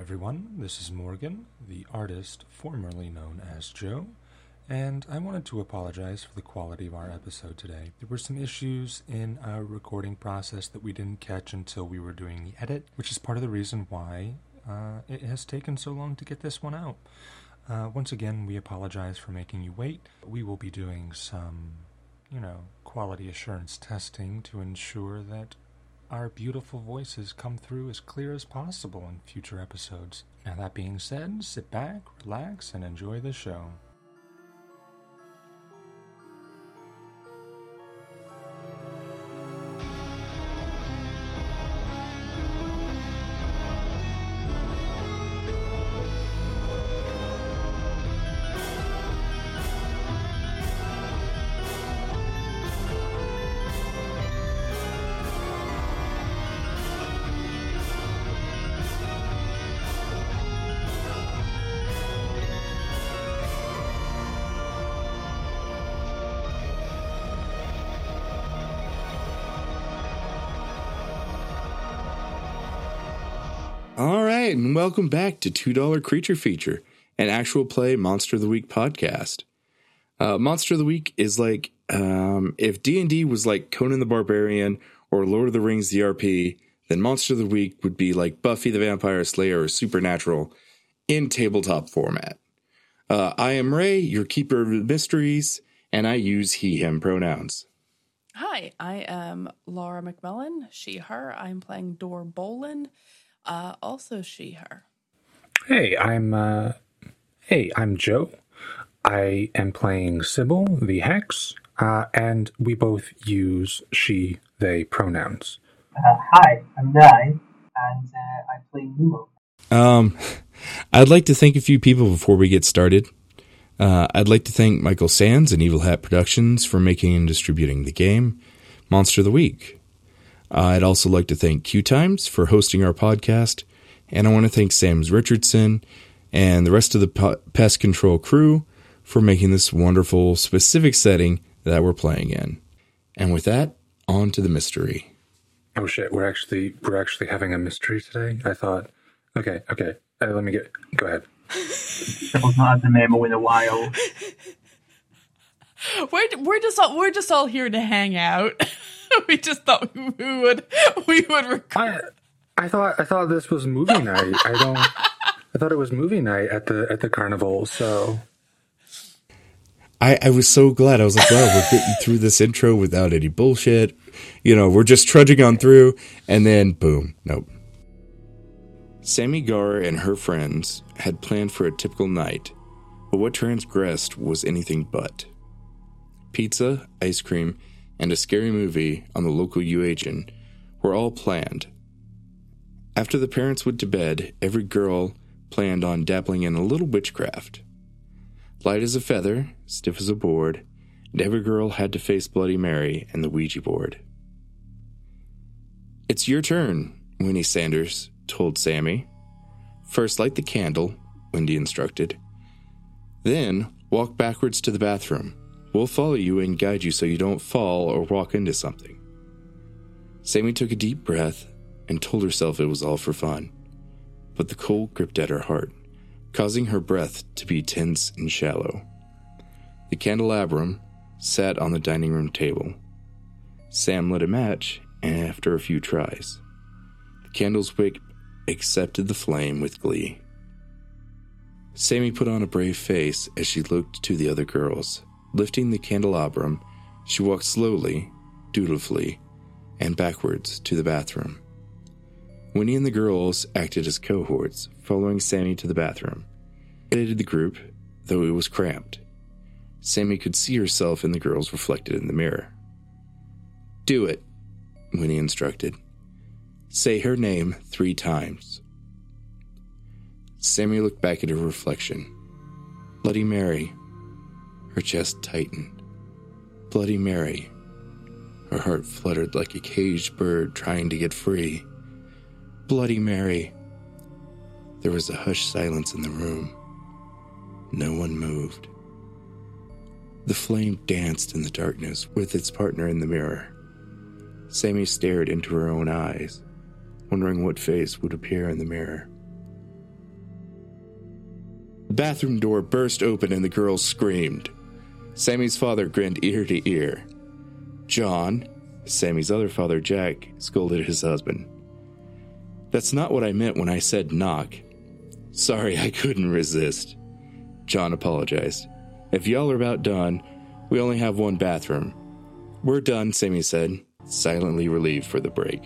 everyone. This is Morgan, the artist formerly known as Joe, and I wanted to apologize for the quality of our episode today. There were some issues in our recording process that we didn't catch until we were doing the edit, which is part of the reason why uh, it has taken so long to get this one out. Uh, once again, we apologize for making you wait. We will be doing some, you know, quality assurance testing to ensure that our beautiful voices come through as clear as possible in future episodes. Now, that being said, sit back, relax, and enjoy the show. And welcome back to Two Dollar Creature Feature, an actual play Monster of the Week podcast. Uh, Monster of the Week is like um, if D and D was like Conan the Barbarian or Lord of the Rings DRP, then Monster of the Week would be like Buffy the Vampire Slayer or Supernatural in tabletop format. Uh, I am Ray, your keeper of mysteries, and I use he/him pronouns. Hi, I am Laura McMillan, she, her. I'm playing Dor Bolin, uh, also she, her. Hey, I'm uh hey, I'm Joe. I am playing Sibyl, the Hex, uh, and we both use she, they pronouns. Uh, hi, I'm Nye, and uh, I play Nemo. Um, I'd like to thank a few people before we get started. Uh, I'd like to thank Michael Sands and Evil Hat Productions for making and distributing the game Monster of the Week. Uh, I'd also like to thank Queue Times for hosting our podcast, and I want to thank Sam's Richardson and the rest of the pest control crew for making this wonderful specific setting that we're playing in. And with that, on to the mystery. Oh shit, we're actually we're actually having a mystery today. I thought, okay, okay, uh, let me get go ahead. Sibyl's not had the memo in a while. We're we're just all we're just all here to hang out. we just thought we would we would record. I I thought I thought this was movie night. I don't. I thought it was movie night at the at the carnival. So I, I was so glad. I was like, wow, we're getting through this intro without any bullshit. You know, we're just trudging on through, and then boom, nope. Sammy Gar and her friends had planned for a typical night, but what transgressed was anything but. Pizza, ice cream, and a scary movie on the local UHF were all planned. After the parents went to bed, every girl planned on dabbling in a little witchcraft. Light as a feather, stiff as a board, and every girl had to face Bloody Mary and the Ouija board. It's your turn, Winnie Sanders told Sammy. First, light the candle, Wendy instructed. Then, walk backwards to the bathroom. We'll follow you and guide you so you don't fall or walk into something. Sammy took a deep breath and told herself it was all for fun. But the cold gripped at her heart, causing her breath to be tense and shallow. The candelabrum sat on the dining room table. Sam lit a match, and after a few tries, the candle's wick accepted the flame with glee. Sammy put on a brave face as she looked to the other girls. Lifting the candelabrum, she walked slowly, dutifully, and backwards to the bathroom. Winnie and the girls acted as cohorts, following Sammy to the bathroom. Did the group, though it was cramped. Sammy could see herself and the girls reflected in the mirror. Do it, Winnie instructed. Say her name three times. Sammy looked back at her reflection. Bloody Mary. Her chest tightened. Bloody Mary. Her heart fluttered like a caged bird trying to get free. Bloody Mary. There was a hushed silence in the room. No one moved. The flame danced in the darkness with its partner in the mirror. Sammy stared into her own eyes, wondering what face would appear in the mirror. The bathroom door burst open and the girls screamed. Sammy's father grinned ear to ear. John, Sammy's other father, Jack, scolded his husband. That's not what I meant when I said knock. Sorry, I couldn't resist. John apologized. If y'all are about done, we only have one bathroom. We're done, Sammy said, silently relieved for the break.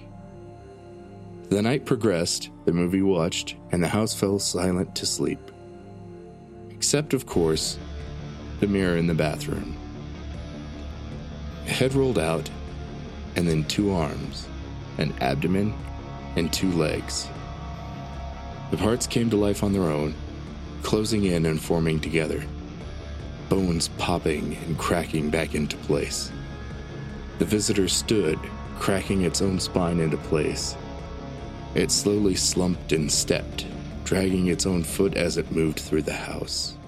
The night progressed, the movie watched, and the house fell silent to sleep. Except, of course, the mirror in the bathroom. A head rolled out, and then two arms, an abdomen, and two legs. The parts came to life on their own, closing in and forming together, bones popping and cracking back into place. The visitor stood, cracking its own spine into place. It slowly slumped and stepped, dragging its own foot as it moved through the house.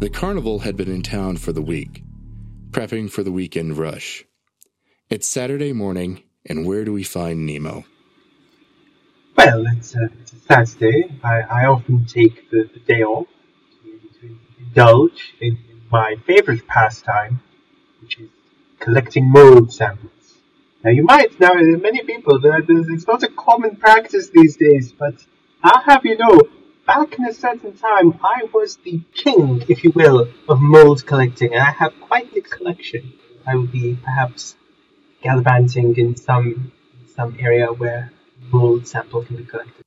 The carnival had been in town for the week, prepping for the weekend rush. It's Saturday morning, and where do we find Nemo? Well, it's a, it's a Saturday. I, I often take the, the day off to, indulge in, in my favorite pastime, which is collecting mold samples. Now, you might now many people that it's not a common practice these days, but I'll have you know, back in a certain time, I was the king, if you will, of mold collecting, and I have quite the collection. I will be perhaps gallivanting in some some area where mold sample can be collected.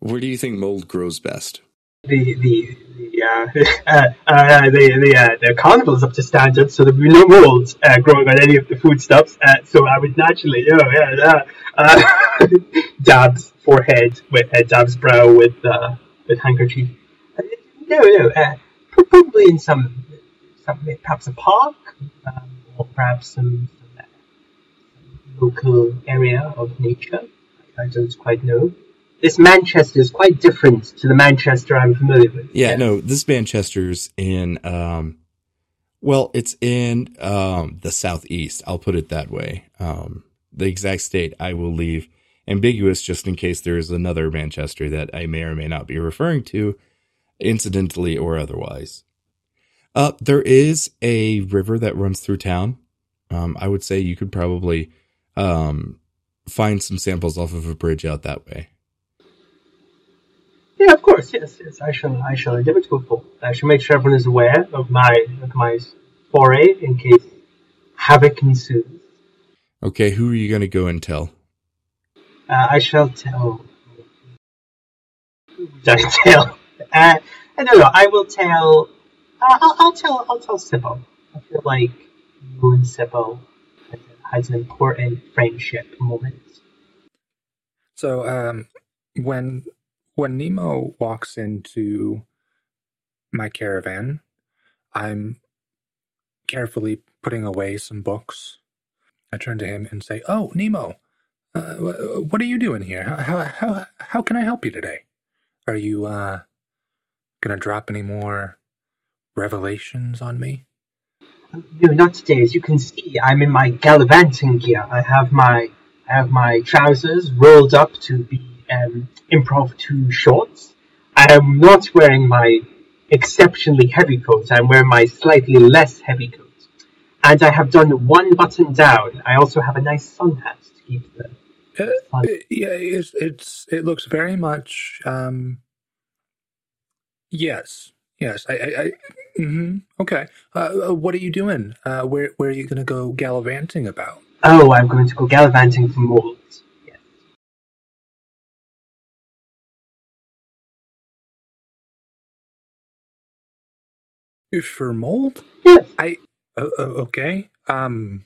Where do you think mold grows best? The the the uh, uh, uh, the the, uh, the carnival is up to standard, so there will be no mold uh, growing on any of the foodstuffs. Uh, so I would naturally, oh yeah, uh, uh, dabs forehead with uh, dabs brow with uh, with handkerchief. No, no, uh, probably in some some perhaps a park um, or perhaps some, some uh, local area of nature. I don't quite know. This Manchester is quite different to the Manchester I'm familiar with. Yeah, no, this Manchester's in um well, it's in um the southeast. I'll put it that way. Um the exact state I will leave ambiguous just in case there is another Manchester that I may or may not be referring to incidentally or otherwise. Uh there is a river that runs through town. Um I would say you could probably um find some samples off of a bridge out that way. Yeah, of course. Yes, yes. I shall. I shall endeavour to go full. I shall make sure everyone is aware of my of my foray in case havoc ensues. Okay, who are you going to go and tell? Uh, I shall tell. I tell? Uh, I don't know. I will tell. Uh, I'll, I'll tell. I'll tell Sibyl. I feel like you and Sibyl has an important friendship moment. So, um, when when Nemo walks into my caravan, I'm carefully putting away some books. I turn to him and say, "Oh, Nemo, uh, what are you doing here? How, how how can I help you today? Are you uh gonna drop any more revelations on me?" No, not today. As you can see, I'm in my gallivanting gear. I have my I have my trousers rolled up to be um, improv two shorts. I am not wearing my exceptionally heavy coat. I'm wearing my slightly less heavy coat. And I have done one button down. I also have a nice sun hat to keep the Uh, yeah, it's it's it looks very much. Um, yes, yes. I, I, I hmm okay. Uh, uh, what are you doing? Uh, where where are you gonna go gallivanting about? Oh, I'm going to go gallivanting for. Yes. For mold? Yes. I uh, uh, okay. Um,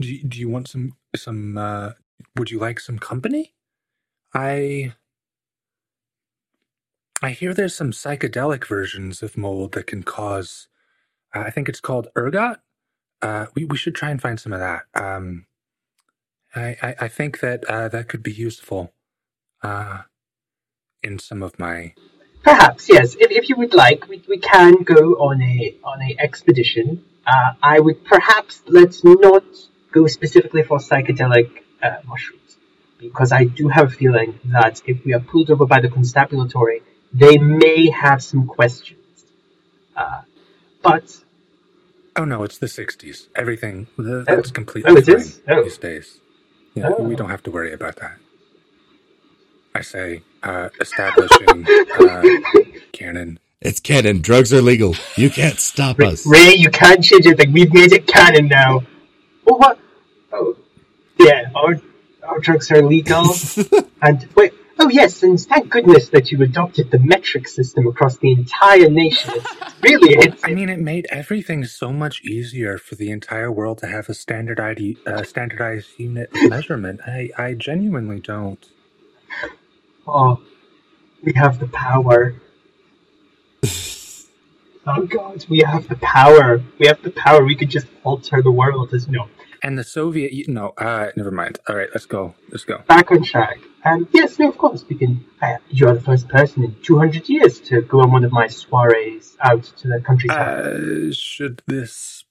do you, do you want some some? Uh, would you like some company? I I hear there's some psychedelic versions of mold that can cause. Uh, I think it's called ergot. Uh, we we should try and find some of that. Um, I I, I think that uh, that could be useful. Uh, in some of my Perhaps yes. If, if you would like, we, we can go on a on a expedition. Uh, I would perhaps let's not go specifically for psychedelic uh, mushrooms because I do have a feeling that if we are pulled over by the constabulary, they may have some questions. Uh, but Oh no, it's the '60s. Everything th- that's completely Oh, it fine is? Oh. these days. Yeah, Oh. we don't have to worry about that. I say, uh, establishing uh, canon. It's canon. Drugs are legal. You can't stop Ray, us. Ray, you can't change it. Like we've made it canon now. Oh what? Oh yeah, our our drugs are legal. and wait. Oh yes, and thank goodness that you adopted the metric system across the entire nation. It's, really, it's, I mean, it made everything so much easier for the entire world to have a standardized uh, standardized unit measurement. I, I genuinely don't. Oh, we have the power. oh God, we have the power. We have the power. We could just alter the world. As no, And the Soviet, you- no, uh, never mind. All right, let's go. Let's go. back on track. Um, yes, no, of course we can. Uh, you're the first person in 200 years to go on one of my soirees out to the countryside. Uh, should this?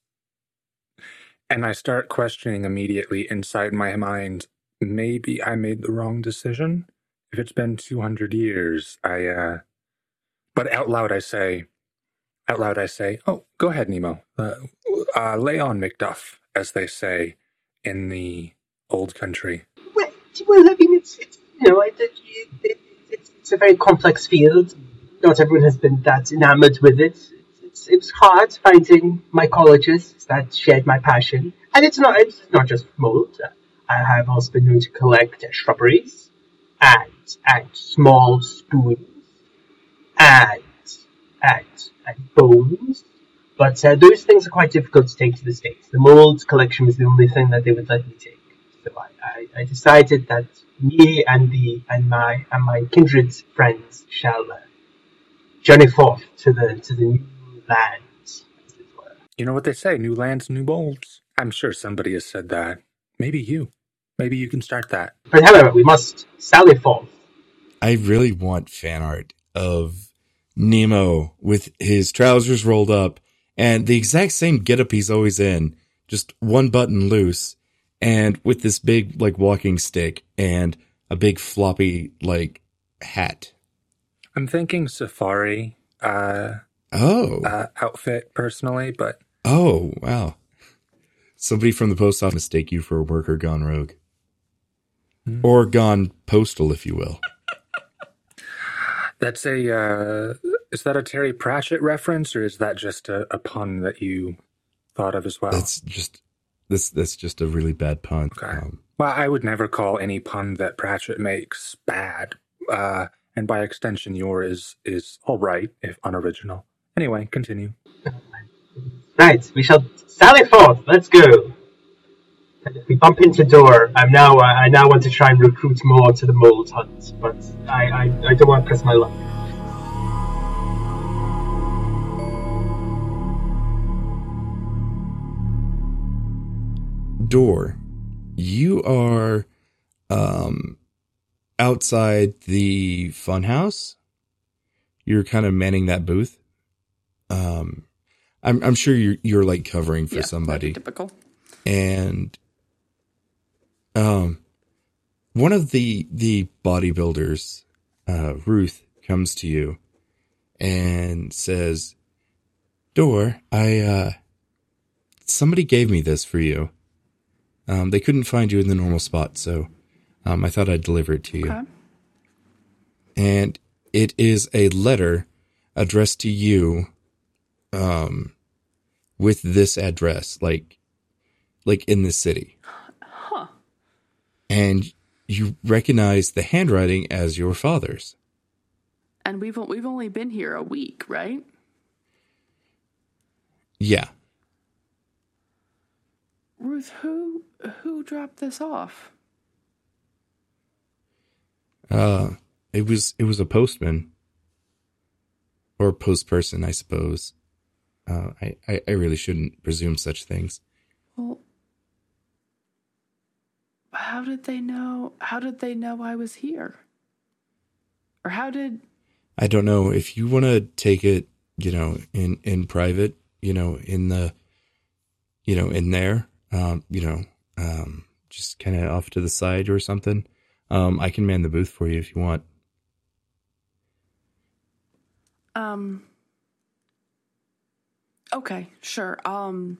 And I start questioning immediately inside my mind. Maybe I made the wrong decision. If it's been two hundred years, I. uh But out loud, I say, out loud, I say, "Oh, go ahead, Nemo. Uh, uh, lay on, Macduff, as they say in the old country." well, well, I mean, it's, it's you know, it, it, it, it's, a very complex field. Not everyone has been that enamored with it. It's, it's, hard finding mycologists that shared my passion, and it's not it's not just mold. I have also been known to collect shrubberies and and small spoons and and and bones. But uh, those things are quite difficult to take to the States. The mold collection was the only thing that they would let me take. So I, I, I decided that me and the and my and my kindred friends shall uh, journey forth to the to the new lands, as it were. You know what they say: new lands, new molds. I'm sure somebody has said that. Maybe you. Maybe you can start that. But however, we must sally forth. I really want fan art of Nemo with his trousers rolled up and the exact same getup he's always in, just one button loose, and with this big like walking stick and a big floppy like hat. I'm thinking safari uh, Oh, uh, outfit personally, but oh, wow! Somebody from the post office mistake you for a worker gone rogue, Hmm. or gone postal, if you will. that's a uh, is that a Terry Pratchett reference or is that just a, a pun that you thought of as well? That's just this. That's just a really bad pun. Okay. Um, well, I would never call any pun that Pratchett makes bad, uh, and by extension, yours is is all right if unoriginal. Anyway, continue. Right, we shall sally forth. Let's go. If we bump into Dor, I'm now uh, I now want to try and recruit more to the mold hunt, but I I, I don't want to press my luck. Door. You are um outside the funhouse. You're kind of manning that booth. Um I'm I'm sure you're you're like covering for Yeah, somebody. Typical. And um one of the the bodybuilders, uh Ruth comes to you and says, "Dor, I uh somebody gave me this for you. Um, they couldn't find you in the normal spot, so um, I thought I'd deliver it to you. Okay. And it is a letter addressed to you, um, with this address, like, like in this city. Huh. And you recognize the handwriting as your father's. And we've we've only been here a week, right? Yeah. Ruth, who who dropped this off? Uh, it was it was a postman or post person, I suppose. Uh, I, I I really shouldn't presume such things. Well, how did they know? How did they know I was here? Or how did? I don't know if you want to take it, you know, in in private, you know, in the, you know, in there, um, you know, um, just kind of off to the side or something. Um, I can man the booth for you if you want. Um. Okay, sure. Um,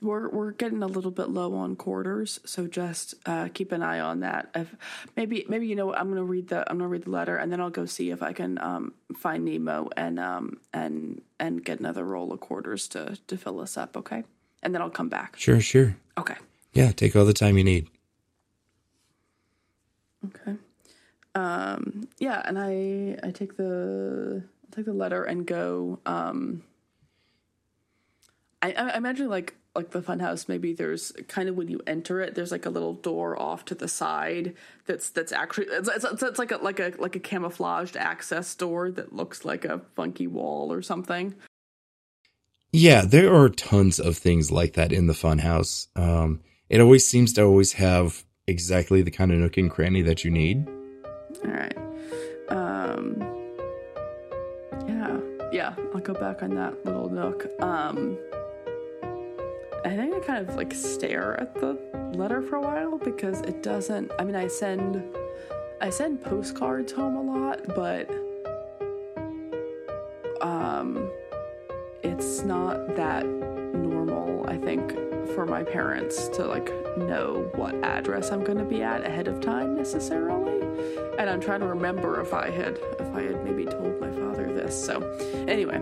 we're we're getting a little bit low on quarters, so just uh, keep an eye on that. If maybe maybe you know what, I'm gonna read the I'm gonna read the letter, and then I'll go see if I can um, find Nemo and um and and get another roll of quarters to to fill us up. Okay, and then I'll come back. Sure, sure. Okay. Yeah, take all the time you need. Okay. Um. Yeah, and I I take the I take the letter and go. Um. I, I imagine like like the funhouse. Maybe there's kind of when you enter it, there's like a little door off to the side that's that's actually it's, it's, it's like a like a like a camouflaged access door that looks like a funky wall or something. Yeah, there are tons of things like that in the funhouse. Um, it always seems to always have exactly the kind of nook and cranny that you need. All right. Um. Yeah, yeah. I'll go back on that little nook. Um. I think I kind of like stare at the letter for a while because it doesn't. I mean, I send I send postcards home a lot, but um, it's not that normal. I think for my parents to like know what address I'm going to be at ahead of time necessarily, and I'm trying to remember if I had if I had maybe told my father this. So anyway,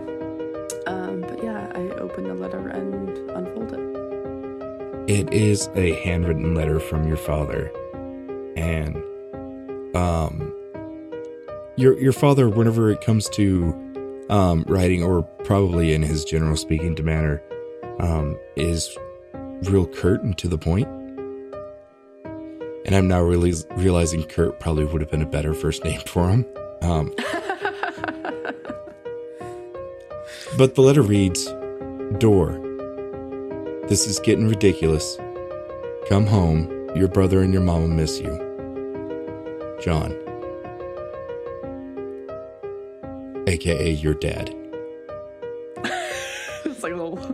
um, but yeah, I open the letter and unfold it. It is a handwritten letter from your father, and um, your your father, whenever it comes to um, writing, or probably in his general speaking manner, um, is real curt and to the point. And I'm now really realizing Kurt probably would have been a better first name for him. Um, but the letter reads, "Dor." This is getting ridiculous. Come home. Your brother and your mama miss you. John. AKA your dad. it's like a little.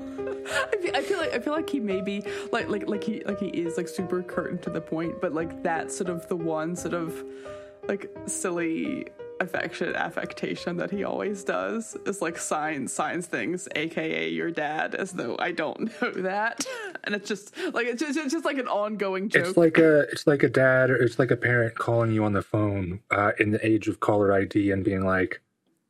I feel, I feel like I feel like he maybe like like like he like he is like super curtain to the point, but like that's sort of the one sort of like silly affection affectation that he always does is like signs signs things aka your dad as though i don't know that and it's just like it's just, it's just like an ongoing joke It's like a it's like a dad or it's like a parent calling you on the phone uh, in the age of caller ID and being like, "Y- y-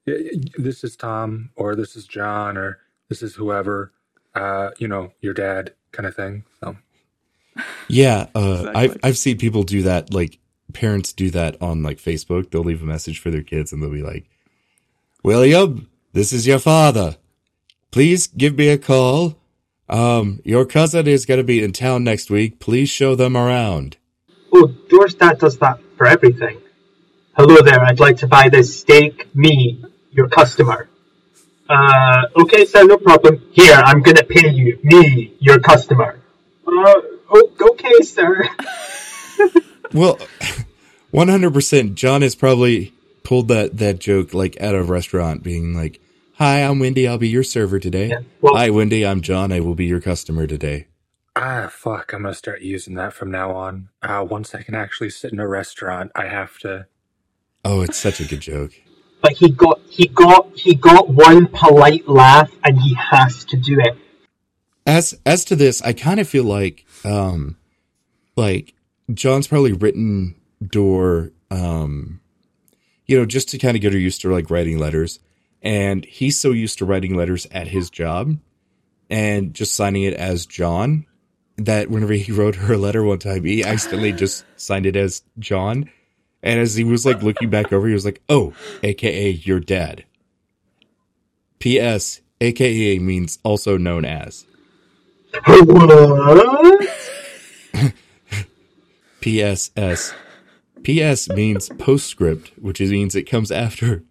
"This is Tom," or "This is John," or "This is whoever," uh, you know, your dad kind of thing. So Yeah, uh, I've I've seen people do that. Like parents do that on like Facebook. They'll leave a message for their kids, and they'll be like, "William, this is your father. Please give me a call. Um, your cousin is going to be in town next week. Please show them around." Oh, George Dad does that for everything. Hello there, I'd like to buy this steak. Me, your customer. Uh, okay, sir, no problem. Here, I'm gonna pay you. Me, your customer. Uh, oh, okay, sir. Well, one hundred percent. John has probably pulled that that joke like at a restaurant, being like, "Hi, I'm Wendy. I'll be your server today." Yeah, well- Hi, Wendy. I'm John. I will be your customer today. ah, fuck, I'm gonna start using that from now on. Uh, once I can actually sit in a restaurant, I have to. Oh, it's such a good joke. But he got, he got, he got one polite laugh, and he has to do it. as as to this, I kind of feel like um like John's probably written Dor um you know just to kind of get her used to like writing letters and he's so used to writing letters at his job and just signing it as John that whenever he wrote her a letter one time he accidentally just signed it as John and as he was like looking back over he was like oh aka your dad ps aka means also known as? PSS. PS means postscript, which means it comes after.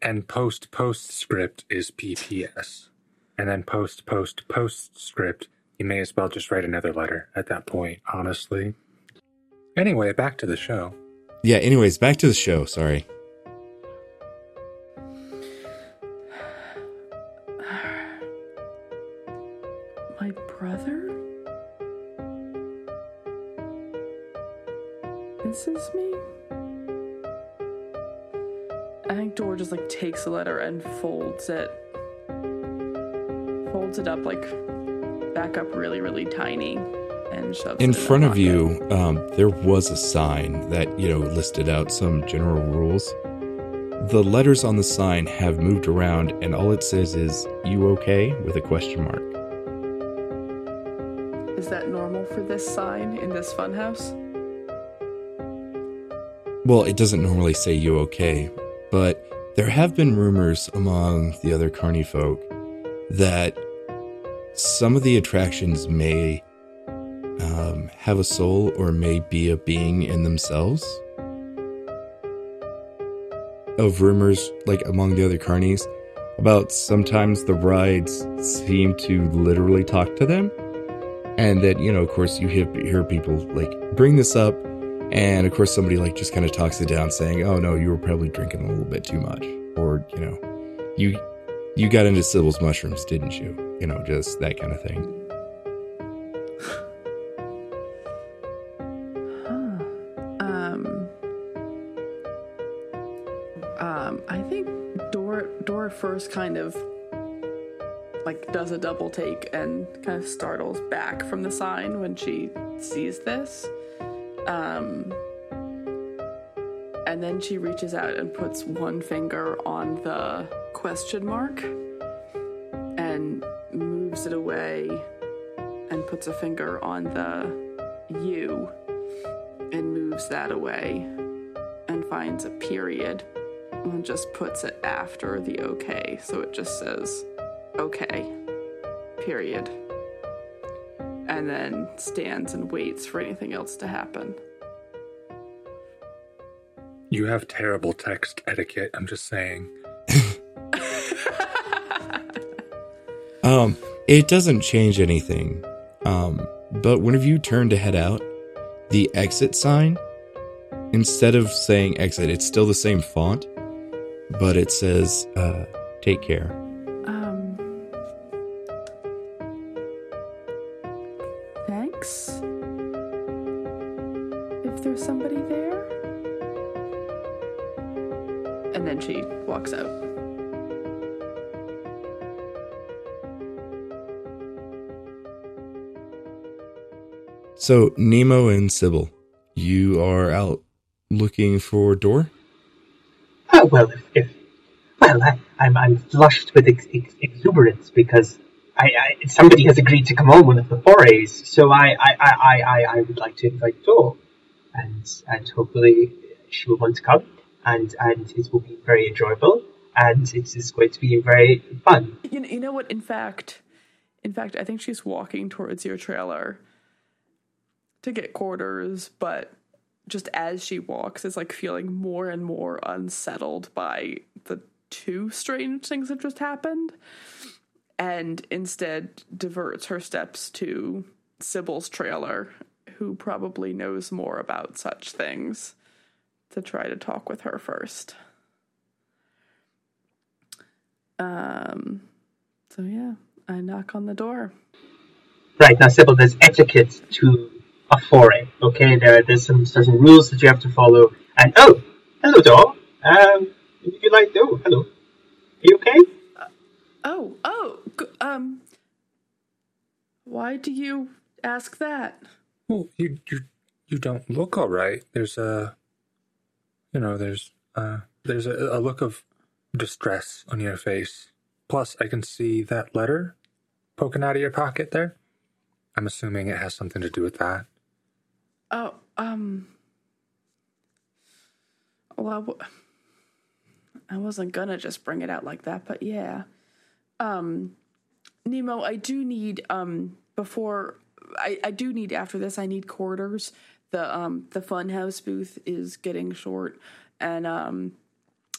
And post postscript is PPS, and then post post postscript. You may as well just write another letter at that point. Honestly. Anyway, back to the show yeah, anyways, back to the show. Sorry. My brother misses me? I think Dora just like takes a letter and folds it. Folds it up like back up really, really tiny and shoves In front of you, um, there was a sign that, you know, listed out some general rules. The letters on the sign have moved around, and all it says is, You okay? with a question mark. Is that normal for this sign in this funhouse? Well, it doesn't normally say you okay, but there have been rumors among the other carny folk that some of the attractions may have a soul or may be a being in themselves. Of rumors, like among the other carnies, about sometimes the rides seem to literally talk to them. And that, you know, of course, you hear, people like bring this up and of course, somebody like just kind of talks it down, saying, "Oh no, you were probably drinking a little bit too much," or you know, you you got into Sibyl's mushrooms, didn't you? You know, just that kind of thing. First kind of like does a double take and kind of startles back from the sign when she sees this. Um, and then she reaches out and puts one finger on the question mark and moves it away and puts a finger on the U and moves that away and finds a period and just puts it after the okay. So it just says okay, period. And then stands and waits for anything else to happen. You have terrible text etiquette. I'm just saying. Um, it doesn't change anything. Um, but whenever you turn to head out, the exit sign, instead of saying exit, it's still the same font, but it says, uh, take care. Um. Thanks. If there's somebody there. And then she walks out. So, Nemo and Sibyl, you are out looking for Dor? Well, if, if well, I, I'm, I'm flushed with ex- ex- exuberance because I, I, somebody has agreed to come on one of the forays, so I, I, I, I, I- I would like to invite Dor, and and hopefully she will want to come, and and it will be very enjoyable, and it is going to be very fun. You know, you know what? In fact, in fact, I think she's walking towards your trailer to get quarters, but just as she walks, is like feeling more and more unsettled by the two strange things that just happened, and instead diverts her steps to Sibyl's trailer, who probably knows more about such things, to try to talk with her first. Um. So yeah, I knock on the door. Right now, Sybil, there's etiquette to a foray. Okay, there there's some certain rules that you have to follow. And oh, hello, Dor. Um, if you like, oh, hello. Are you okay? Oh, oh, g- um. Why do you ask that? Well, you you you don't look all right. There's a, you know, there's uh, there's a, a look of distress on your face. Plus, I can see that letter poking out of your pocket there. I'm assuming it has something to do with that. Oh, um. Well, I, w- I wasn't gonna just bring it out like that, but yeah. Um, Nemo, I do need um before I I do need after this. I need quarters. The um the funhouse booth is getting short, and um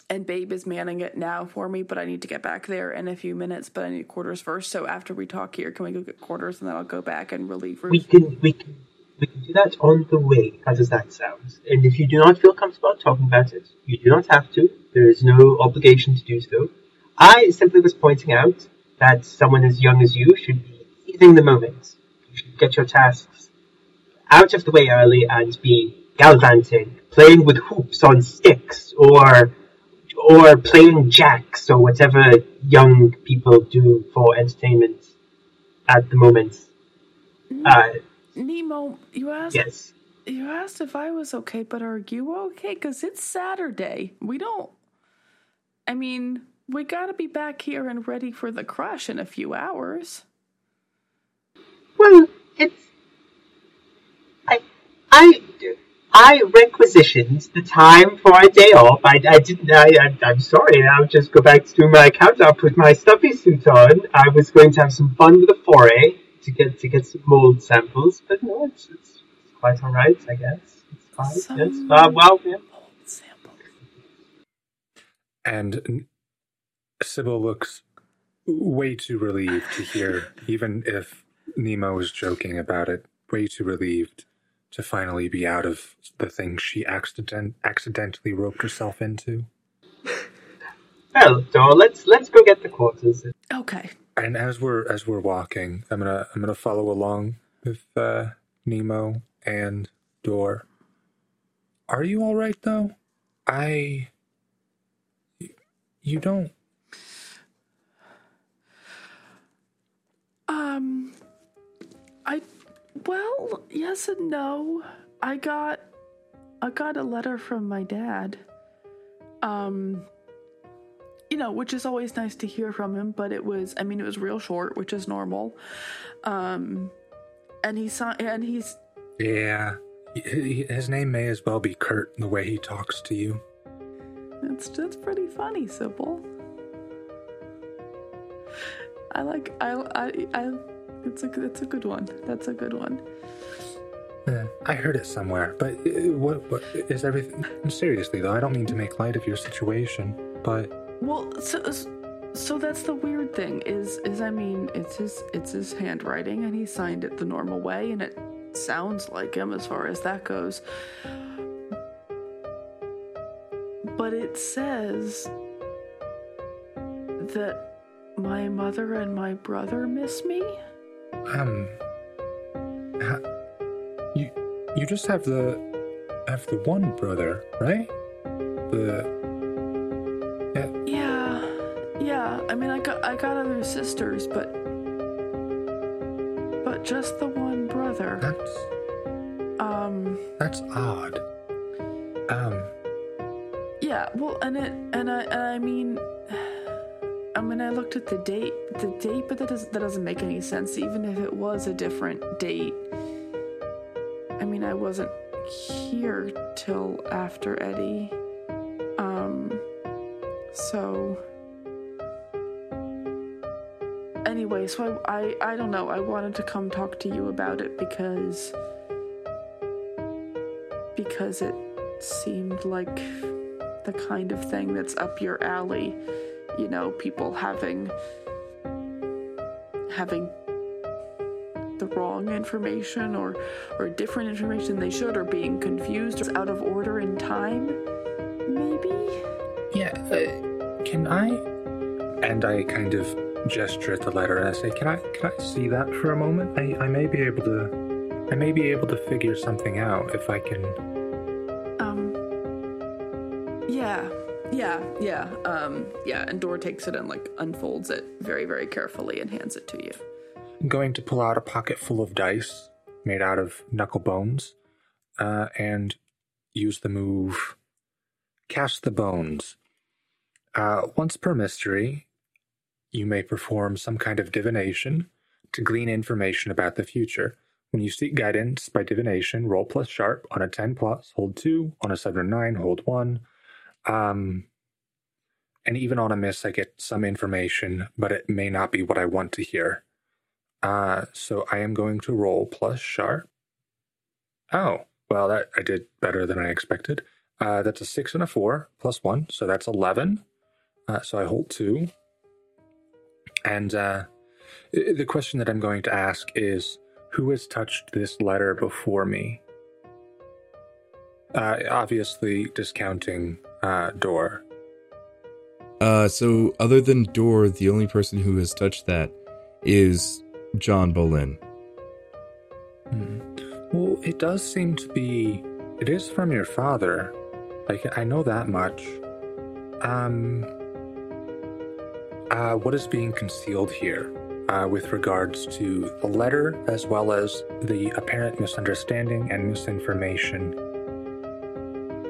and Babe is manning it now for me, but I need to get back there in a few minutes. But I need quarters first. So after we talk here, can we go get quarters, and then I'll go back and relieve We can we can we can do that on the way. How does that sound? And if you do not feel comfortable talking about it, you do not have to. There is no obligation to do so. I simply was pointing out that someone as young as you should be seizing the moment. You should get your tasks out of the way early and be gallivanting, playing with hoops on sticks, or or playing jacks, or whatever young people do for entertainment at the moment. Uh, Nemo, you asked yes. you asked if I was okay, but are you okay? Because it's Saturday. We don't. I mean, we gotta be back here and ready for the crush in a few hours. Well, it's I I I requisitioned the time for a day off. I, I didn't. I, I I'm sorry. I'll just go back to do my account. I'll put my stuffy suit on. I was going to have some fun with the foray to get to get some mold samples, but no, it's it's, it's quite all right. I guess it's fine. Some yes. Uh, well, yeah. Old sample. And Sibyl looks way too relieved to hear, even if Nemo was joking about it, way too relieved to finally be out of the thing she accident- accidentally roped herself into. Well, Dor, let's let's go get the quarters. Okay. And as we're as we're walking, I'm gonna I'm gonna follow along with uh, Nemo and Dor. Are you all right though? I. You don't. Um, I well, yes and no. I got I got a letter from my dad. Um, you know, which is always nice to hear from him, but it was I mean it was real short, which is normal. Um, and he saw and he's Yeah. His name may as well be Kurt the way he talks to you. That's that's pretty funny, Sibyl. I like I I I. It's a it's a good one. That's a good one. I heard it somewhere, but uh, what what is everything? Seriously though, I don't mean to make light of your situation, but Well, so so that's the weird thing is is I mean it's his it's his handwriting and he signed it the normal way and it sounds like him as far as that goes. But it says that my mother and my brother miss me. um, you you just have the have the one brother, right? The I mean, I got I got other sisters, but but just the one brother. that's Um, that's odd. Um, yeah. Well, and it and I and I mean, I mean, I looked at the date, the date, but that doesn't that doesn't make any sense. Even if it was a different date, I mean, I wasn't here till after Eddie. Um, so anyway, so I, I I don't know. I wanted to come talk to you about it because because it seemed like the kind of thing that's up your alley. You know, people having having the wrong information or or different information they should or being confused or out of order in time maybe yeah. Uh, can I? And I kind of gesture at the letter and I say, "Can I? Can I see that for a moment? I I may be able to." I may be able to figure something out if I can. um yeah yeah yeah um yeah and Dora takes it and like unfolds it very very carefully and hands it to you I'm going to pull out a pocket full of dice made out of knuckle bones uh, and use the move Cast the Bones. Uh, once per mystery, you may perform some kind of divination to glean information about the future. When you seek guidance by divination, roll plus sharp. On a 10 plus, hold 2. On a 7 or 9, hold 1. Um, and even on a miss, I get some information, but it may not be what I want to hear. Uh, so I am going to roll plus sharp. Oh, well, that I did better than I expected. Uh, that's a six and a four plus one, so that's eleven. Uh, so I hold two. And uh, the question that I'm going to ask is, who has touched this letter before me? Uh, obviously, discounting uh, Dor. Uh, so other than Dor, the only person who has touched that is John Boleyn. Hmm. Well, it does seem to be. It is from your father. Like, I know that much. Um. Uh, what is being concealed here uh, with regards to the letter as well as the apparent misunderstanding and misinformation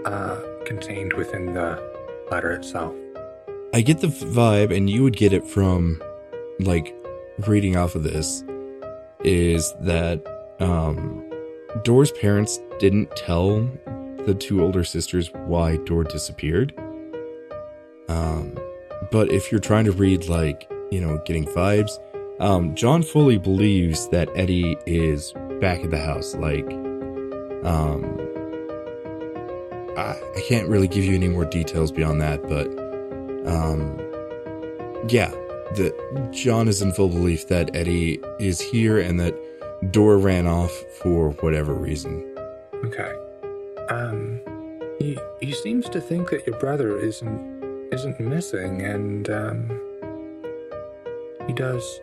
uh, contained within the letter itself? I get the vibe, and you would get it from, like, reading off of this, is that um, parents didn't tell the two older sisters why Dor disappeared. Um, but if you're trying to read, like, you know, getting vibes, um, John fully believes that Eddie is back at the house. Like, um, I, I can't really give you any more details beyond that, but, um, yeah, the John is in full belief that Eddie is here and that Dor ran off for whatever reason. Okay. Um, he he seems to think that your brother isn't isn't missing, and um, he does.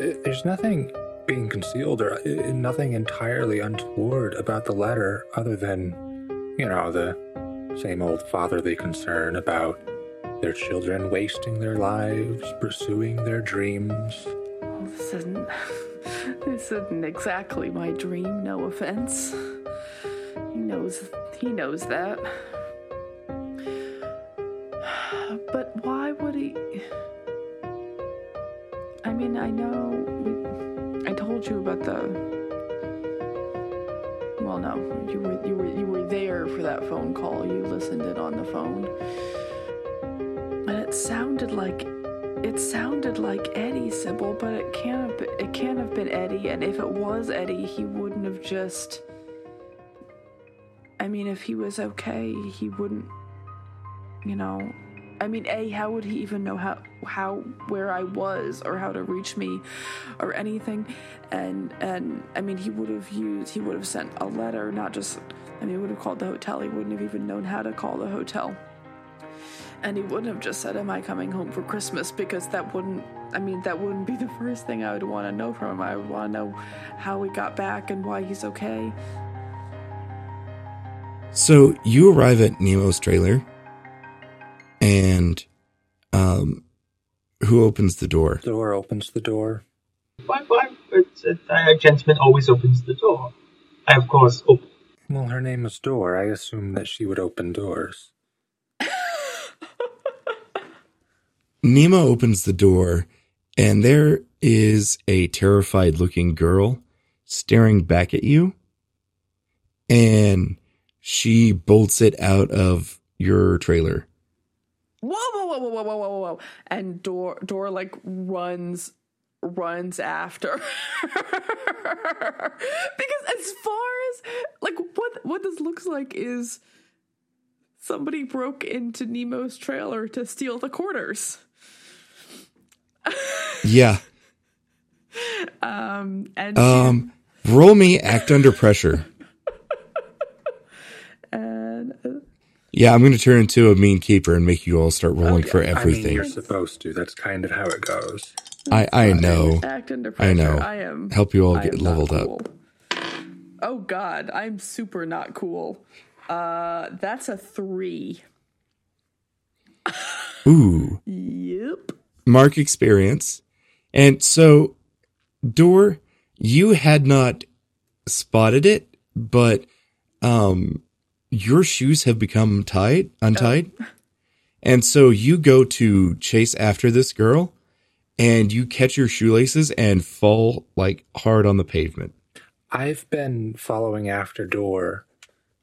eh, There's nothing being concealed or eh, nothing entirely untoward about the letter, other than, you know, the same old fatherly concern about their children wasting their lives pursuing their dreams. This isn't. This isn't exactly my dream. No offense. He knows. He knows that. About the. Well, no, you were you were you were there for that phone call. You listened in on the phone, and it sounded like it sounded like Eddie Sibyl, but it can't have been, it can't have been Eddie. And if it was Eddie, he wouldn't have just. I mean, if he was okay, he wouldn't. You know, I mean, a how would he even know how how where I was or how to reach me, or anything, and and I mean, he would have used he would have sent a letter, not just. I mean, he would have called the hotel. He wouldn't have even known how to call the hotel. And he wouldn't have just said, Am I coming home for Christmas? Because that wouldn't, I mean, that wouldn't be the first thing I would want to know from him. I would want to know how he got back and why he's okay. So you arrive at Nemo's trailer, and um, who opens the door? The door opens the door. Why, why, it's, uh, a gentleman always opens the door. I, of course, open. Well, her name is Dor. I assume that she would open doors. Nemo opens the door, and there is a terrified looking girl staring back at you. And she bolts it out of your trailer. Whoa, whoa, whoa, whoa, whoa, whoa, whoa, whoa. And Dor, Dor like runs, runs after. because as far as, like, what, what this looks like is somebody broke into Nemo's trailer to steal the quarters. Yeah. Um, and, Um, roll me act under pressure. and uh, Yeah, I'm going to turn into a mean keeper and make you all start rolling Okay. for I mean, everything. you're supposed to. That's kind of how it goes. I, I know. act under pressure. I know. I am. Help you all get am not leveled up. Oh God, I'm super not cool. Uh, that's a three. Ooh. Yep. mark experience. And so, Dor, you had not spotted it, but um, your shoes have become tied, untied. And so you go to chase after this girl and you catch your shoelaces and fall like hard on the pavement. I've been following after Dor.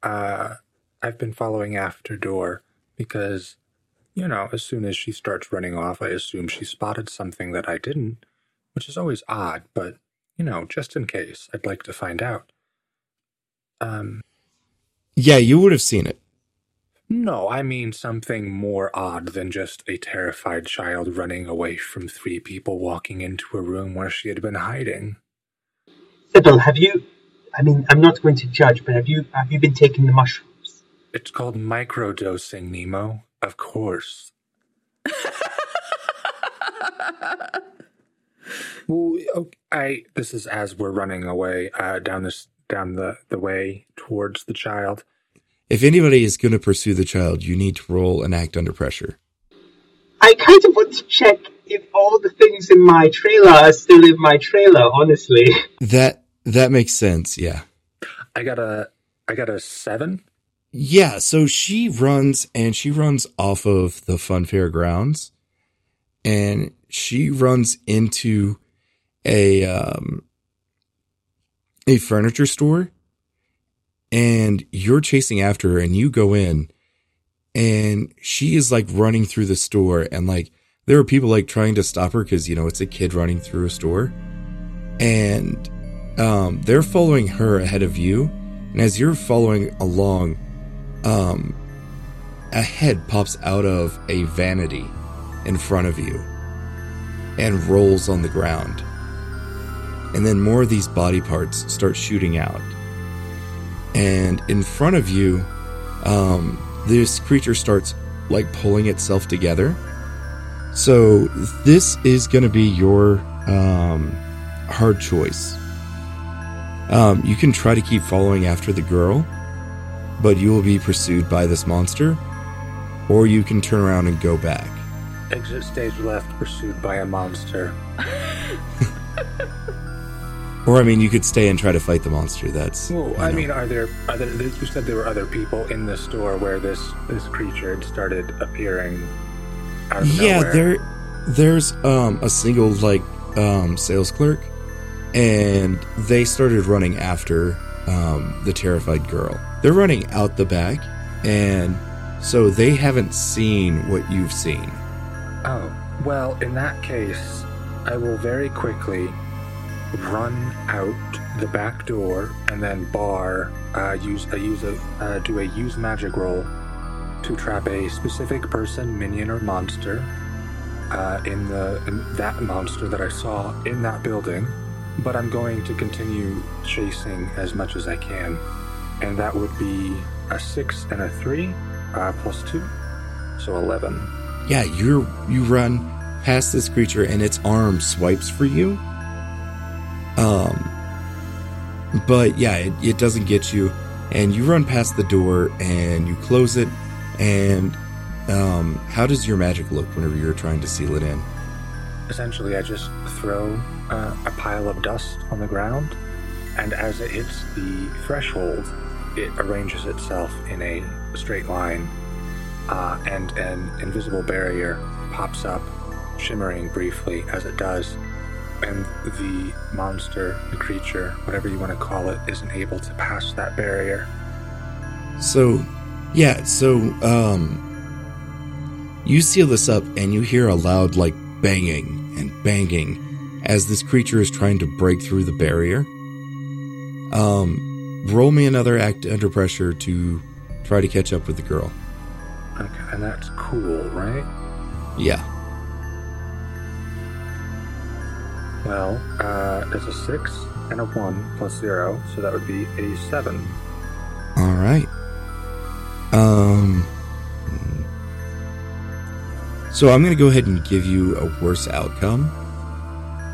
Uh, I've been following after Dor because, you know, as soon as she starts running off, I assume she spotted something that I didn't, which is always odd, but, you know, just in case, I'd like to find out. Um, Yeah, you would have seen it. no, I mean something more odd than just a terrified child running away from three people walking into a room where she had been hiding. Sibyl, have you? I mean, I'm not going to judge, but have you have you been taking the mushrooms? It's called microdosing, Nemo. Of course. Well, okay, I this is as we're running away uh, down this down the the way towards the child. If anybody is going to pursue the child, you need to roll and act under pressure. I kind of want to check if all the things in my trailer are still in my trailer, honestly. That that makes sense. Yeah. I got a I got a seven. Yeah, so she runs and she runs off of the fun fair grounds and she runs into a um a furniture store and you're chasing after her and you go in and she is like running through the store and like there are people like trying to stop her cuz you know it's a kid running through a store and um they're following her ahead of you and as you're following along um, a head pops out of a vanity in front of you and rolls on the ground. And then more of these body parts start shooting out. And in front of you, um, this creature starts like pulling itself together. So this is going to be your um, hard choice. Um, you can try to keep following after the girl, but you will be pursued by this monster, or you can turn around and go back. Exit stage left, pursued by a monster. Or I mean, you could stay and try to fight the monster. That's Well, I mean, are there are there? You said there were other people in the store where this this creature had started appearing. Yeah, nowhere. there, there's um a single like um sales clerk, and they started running after um the terrified girl. They're running out the back, and so they haven't seen what you've seen. Oh, well, in that case, I will very quickly run out the back door and then bar, uh, use a use a uh, do a use magic roll to trap a specific person, minion, or monster uh, in the in that monster that I saw in that building. But I'm going to continue chasing as much as I can, and that would be a six and a three uh, plus two, so eleven. Yeah, you're you run past this creature and its arm swipes for you. Um but yeah, it, it doesn't get you and you run past the door and you close it and um how does your magic look whenever you're trying to seal it in? Essentially, I just throw uh, a pile of dust on the ground, and as it hits the threshold, it arranges itself in a straight line, uh, and an invisible barrier pops up, shimmering briefly as it does. And the monster, the creature, whatever you want to call it, isn't able to pass that barrier. So, yeah, so um you seal this up and you hear a loud like banging and banging as this creature is trying to break through the barrier. Um roll me another act under pressure to try to catch up with the girl. Okay, and that's cool, right? Yeah. Well, uh, there's a six and a one plus zero, so that would be a seven. All right. Um So I'm going to go ahead and give you a worse outcome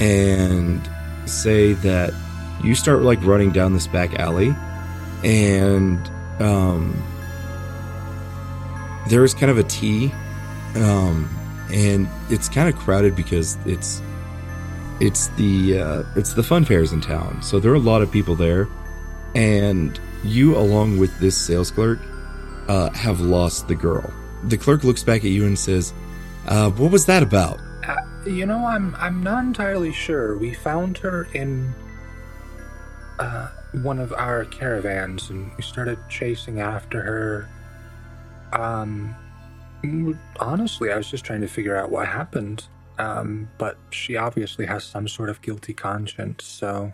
and say that you start like running down this back alley and um there's kind of a T um and it's kind of crowded because it's it's the uh, it's the fun fairs in town. So there are a lot of people there and you along with this sales clerk uh, have lost the girl. The clerk looks back at you and says, uh, "What was that about?" Uh, you know, I'm I'm not entirely sure. We found her in uh, one of our caravans, and we started chasing after her. Um, honestly, I was just trying to figure out what happened. Um, but she obviously has some sort of guilty conscience, so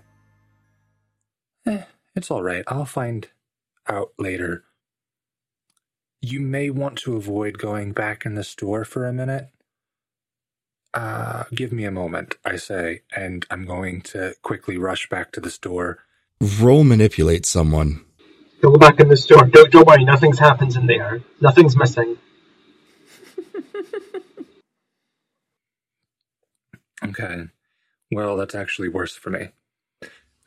eh, it's all right. I'll find out later. You may want to avoid going back in the store for a minute. Uh, give me a moment, I say, and I'm going to quickly rush back to the store. Roll manipulate someone. Don't go back in the store. Don't, don't worry, nothing's happened in there. Nothing's missing. Okay. Well, that's actually worse for me.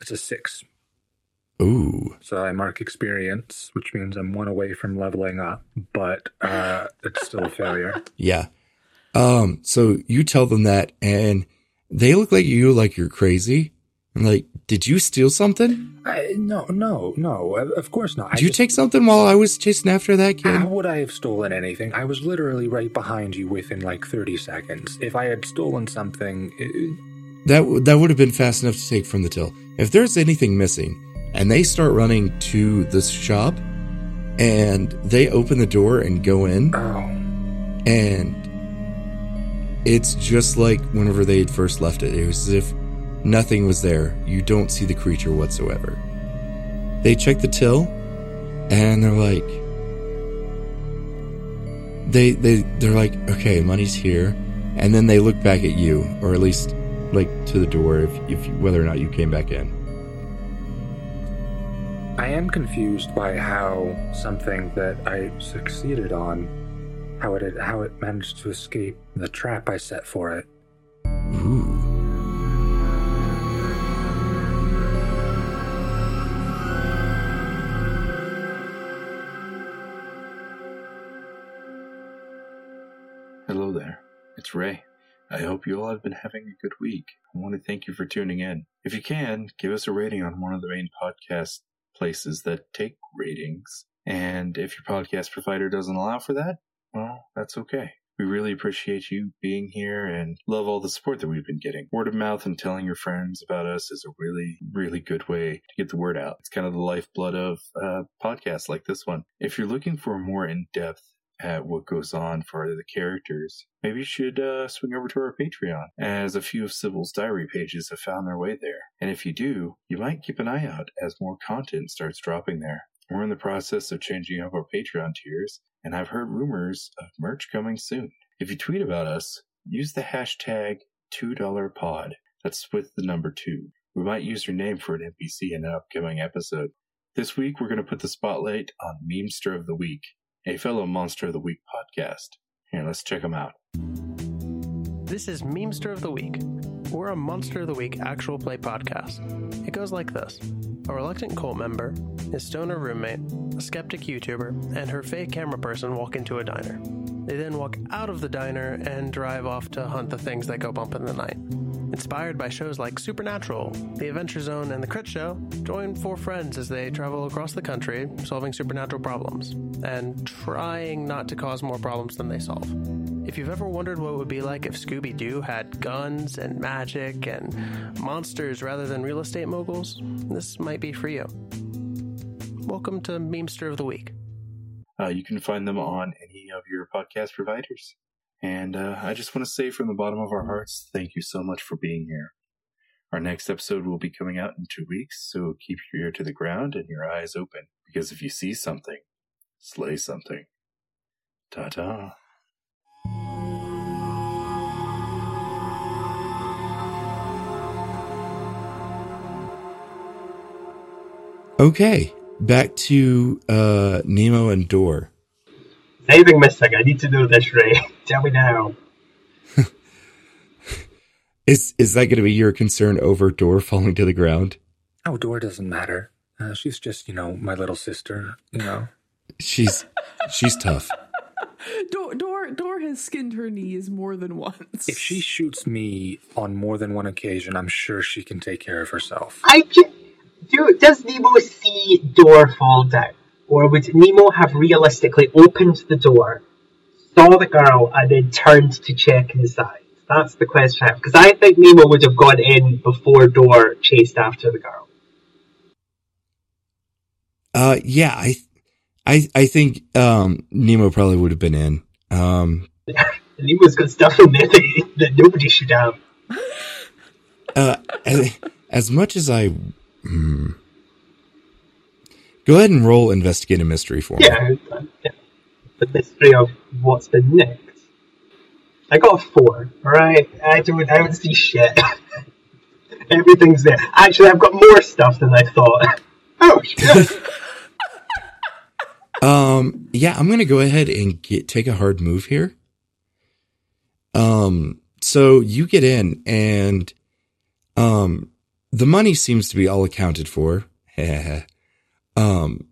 It's a six. Ooh. So I mark experience, which means I'm one away from leveling up, but uh, it's still a failure. Yeah. Um, so you tell them that and they look like you like you're crazy. Like, did you steal something? I, no, no, no. Of course not. I Did you just- take something while I was chasing after that kid? How would I have stolen anything? I was literally right behind you within like 30 seconds. If I had stolen something, it, That that would have been fast enough to take from the till. If there's anything missing, and they start running to this shop, and they open the door and go in, oh, and it's just like whenever they had first left it. It was as if nothing was there. You don't see the creature whatsoever. They check the till, and they're like, they they they're like, okay, money's here, and then they look back at you, or at least like to the door, if if whether or not you came back in. I am confused by how something that I succeeded on, how it how it managed to escape the trap I set for it. Ooh. It's Ray. I hope you all have been having a good week. I want to thank you for tuning in. If you can, give us a rating on one of the main podcast places that take ratings. And if your podcast provider doesn't allow for that, well, that's okay. We really appreciate you being here and love all the support that we've been getting. Word of mouth and telling your friends about us is a really, really good way to get the word out. It's kind of the lifeblood of uh, podcasts like this one. If you're looking for more in depth at what goes on for the characters, maybe you should uh, swing over to our Patreon, as a few of Sibyl's diary pages have found their way there. And if you do, you might keep an eye out as more content starts dropping there. We're in the process of changing up our Patreon tiers, and I've heard rumors of merch coming soon. If you tweet about us, use the hashtag $2pod. That's with the number two. We might use your name for an NPC in an upcoming episode. This week, we're going to put the spotlight on Memester of the Week, a fellow Monster of the Week podcast. Here, let's check them out. This is Memester of the Week. We're a Monster of the Week actual play podcast. It goes like this A reluctant cult member, his stoner roommate, a skeptic YouTuber, and her fake camera person walk into a diner. They then walk out of the diner and drive off to hunt the things that go bump in the night. Inspired by shows like Supernatural, The Adventure Zone, and The Crit Show, join four friends as they travel across the country solving supernatural problems and trying not to cause more problems than they solve. If you've ever wondered what it would be like if Scooby Doo had guns and magic and monsters rather than real estate moguls, this might be for you. Welcome to Memester of the Week. Uh, you can find them on any of your podcast providers. And uh, I just want to say from the bottom of our hearts, thank you so much for being here. Our next episode will be coming out in two weeks, so keep your ear to the ground and your eyes open. Because if you see something, slay something. Ta ta. Okay, back to uh, Nemo and Dor. Is anything missing? I need to know this, Ray. Tell me now. Is is that going to be your concern over Dor falling to the ground? Oh, Dora doesn't matter. Uh, she's just, you know, my little sister, you know. She's she's tough. Dor, Dor, Dor has skinned her knees more than once. If she shoots me on more than one occasion, I'm sure she can take care of herself. I ju- do. Does Nemo see Dor fall down, or would Nemo have realistically opened the door, saw the girl, and then turned to check inside? That's the question. Because I think Nemo would have gone in before Dor chased after the girl. Uh, yeah, I I I think um, Nemo probably would have been in. Um, Nemo's got stuff in there that, that nobody should have. uh, as, as much as I. Hmm. Go ahead and roll investigate a mystery for me. Yeah, uh, yeah. the mystery of what's been nicked. I got a four. Alright, I don't, I don't see shit. Everything's there. Actually, I've got more stuff than I thought. Oh! Um, yeah, I'm gonna go ahead and get take a hard move here. Um, so you get in and Um, the money seems to be all accounted for. Um,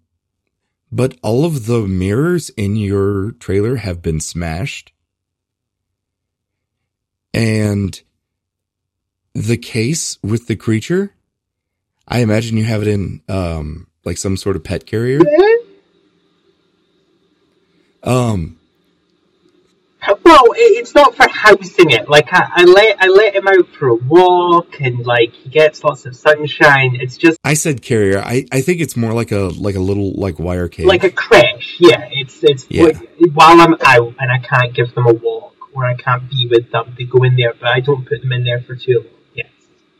but all of the mirrors in your trailer have been smashed. And the case with the creature, I imagine you have it in, um, like some sort of pet carrier. Um, Well, it's not for housing it. Like I, I let I let him out for a walk, and like he gets lots of sunshine. It's just I said carrier. I, I think it's more like a like a little like wire cage. like a crash. Yeah, it's it's Yeah. while I'm out and I can't give them a walk or I can't be with them. They go in there, but I don't put them in there for too long. Yes,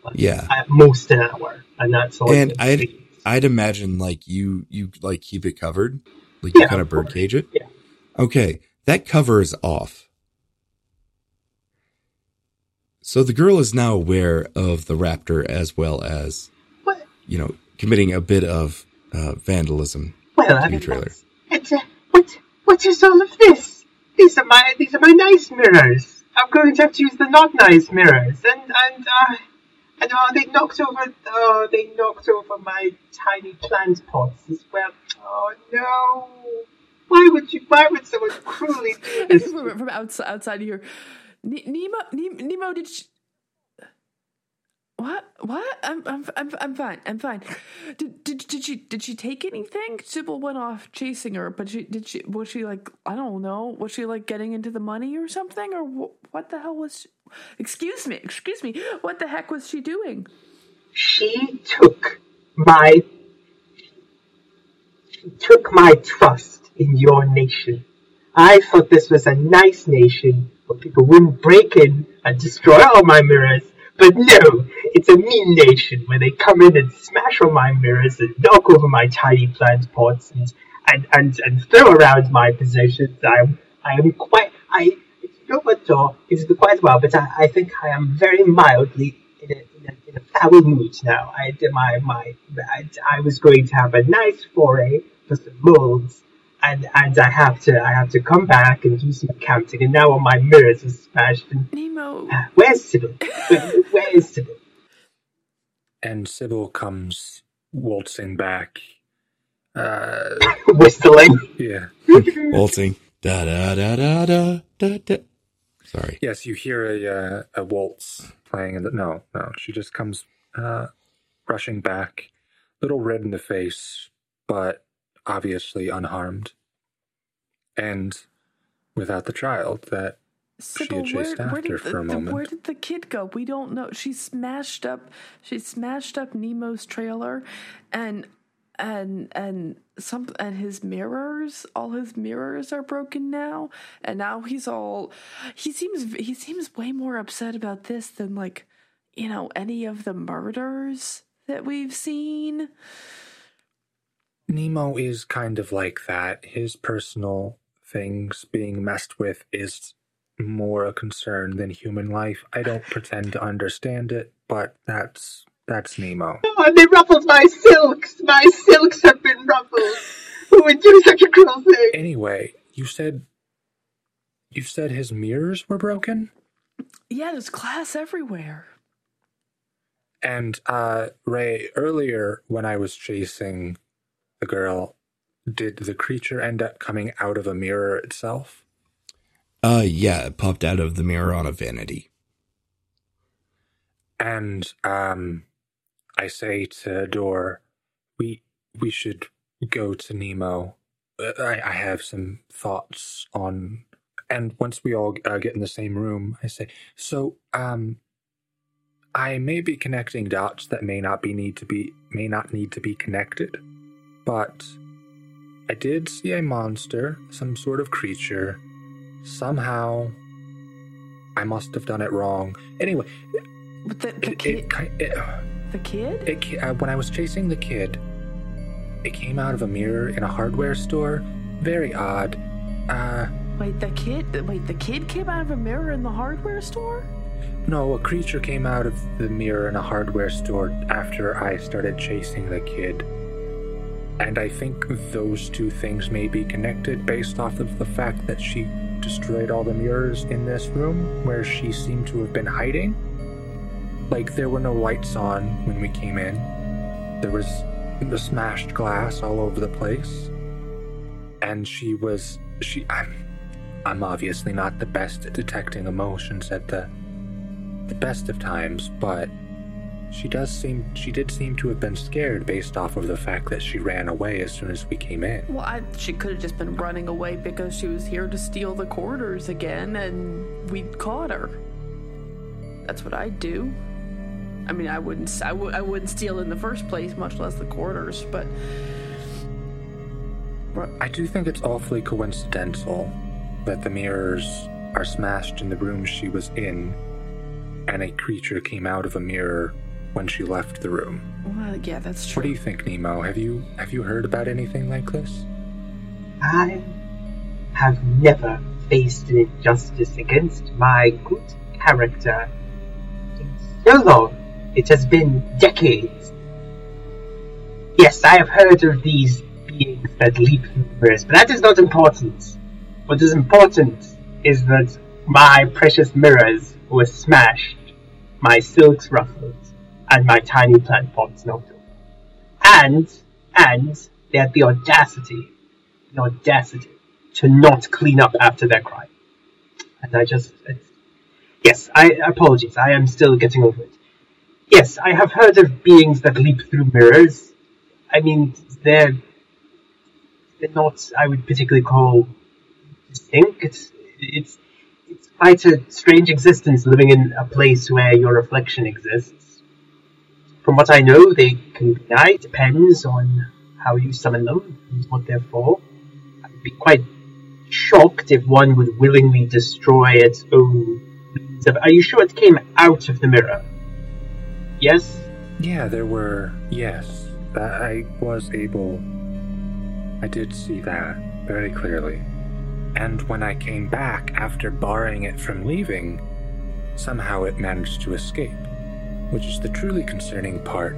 like, Yeah. at most an hour, and that's all. And I'd- takes. I'd imagine like you you like keep it covered, like Yeah, you kind of course. birdcage it. Yeah. Okay, that cover is off. So the girl is now aware of the raptor as well as What? you know committing a bit of uh, vandalism. Well, I your mean, trailer. It's, uh, what what is all of this? These are my these are my nice mirrors. I'm going to have to use the not nice mirrors, and and uh, and oh, they knocked over oh they knocked over my tiny plant pots as well. Oh no! Why would you? Why would someone cruelly do this? from, from outside, outside here. Ne- Nemo, Ne- Nemo, did she... What? What? I'm, I'm, I'm, I'm fine. I'm fine. Did, did, did she, did she take anything? Sibyl went off chasing her, but she, did she, was she like, I don't know, was she like getting into the money or something, or wh- what the hell was? She, excuse me, excuse me. What the heck was she doing? she took my she took my trust in your nation. I thought this was a nice nation where people wouldn't break in and destroy all my mirrors. But no, it's a mean nation where they come in and smash all my mirrors and knock over my tiny plant pots and and, and, and throw around my possessions. I'm I am quite I it's what door is quite well, but I, I think I am very mildly in a, in a, in a foul mood now. I my my I, I was going to have a nice foray for some molds, and and I have to I have to come back and do some accounting, and now all my mirrors are smashed. And Nemo. where's Sibyl? Where, where is Sibyl? And Sibyl comes waltzing back. Uh, Whistling. yeah. Waltzing. Da da da da da da da. Sorry. Yes, you hear a uh, a waltz playing. In the, no, no, she just comes uh, rushing back, little red in the face, but obviously unharmed, and without the child that Sibyl, had chased where, where after did for a the- moment. where did the kid go? We don't know. She smashed up. She smashed up Nemo's trailer, and and and some and his mirrors. All his mirrors are broken now, and now he's all. He seems he seems way more upset about this than like you know any of the murders that we've seen. Nemo is kind of like that. His personal things being messed with is more a concern than human life. I don't pretend to understand it, but that's that's Nemo. Oh, they ruffled my silks. My silks have been ruffled. Who would do such a cruel thing? Anyway, you said you said his mirrors were broken? Yeah, there's glass everywhere. And uh Ray, earlier when I was chasing the girl, did the creature end up coming out of a mirror itself? Uh, yeah, it popped out of the mirror on a vanity. And um I say to Dor, we we should go to Nemo. Uh, I, I have some thoughts on and once we all uh, get in the same room, I say, so um I may be connecting dots that may not be need to be may not need to be connected. But I did see a monster, some sort of creature. Somehow I must have done it wrong. Anyway, But the, the it, kid, it, it, the kid. it, uh, when I was chasing the kid, it came out of a mirror in a hardware store. Very odd. Uh, Wait, the kid. Wait, the kid came out of a mirror in the hardware store. no, a creature came out of the mirror in a hardware store after I started chasing the kid. And I think those two things may be connected based off of the fact that she destroyed all the mirrors in this room where she seemed to have been hiding. like there were no lights on when we came in. There was the smashed glass all over the place. And she was she I'm I'm obviously not the best at detecting emotions at the the best of times, but she does seem she did seem to have been scared based off of the fact that she ran away as soon as we came in. Well, I, she could have just been running away because she was here to steal the quarters again, and we caught her. That's what I'd do. I mean, I wouldn't. I w- I wouldn't steal in the first place, much less the quarters. But I do think it's awfully coincidental that the mirrors are smashed in the room she was in, and a creature came out of a mirror when she left the room. well, yeah, that's true. What do you think, Nemo? Have you have you heard about anything like this? I have never faced an injustice against my good character in so long. It has been decades. Yes, I have heard of these beings that leap through mirrors, but that is not important. What is important is that my precious mirrors were smashed, my silks ruffled, and my tiny plant pots over. And, and, they had the audacity, the audacity to not clean up after their crime. And I just, yes, I apologies, I am still getting over it. Yes, I have heard of beings that leap through mirrors. I mean, they're, they're not, I would particularly call distinct. It's, it's, it's quite a strange existence living in a place where your reflection exists. From what I know, they can be night, depends on how you summon them and what they're for. I'd be quite shocked if one would willingly destroy its own. Are you sure it came out of the mirror? Yes? Yeah, there were. Yes, I was able. I did see that very clearly. And when I came back after barring it from leaving, somehow it managed to escape. Which is the truly concerning part.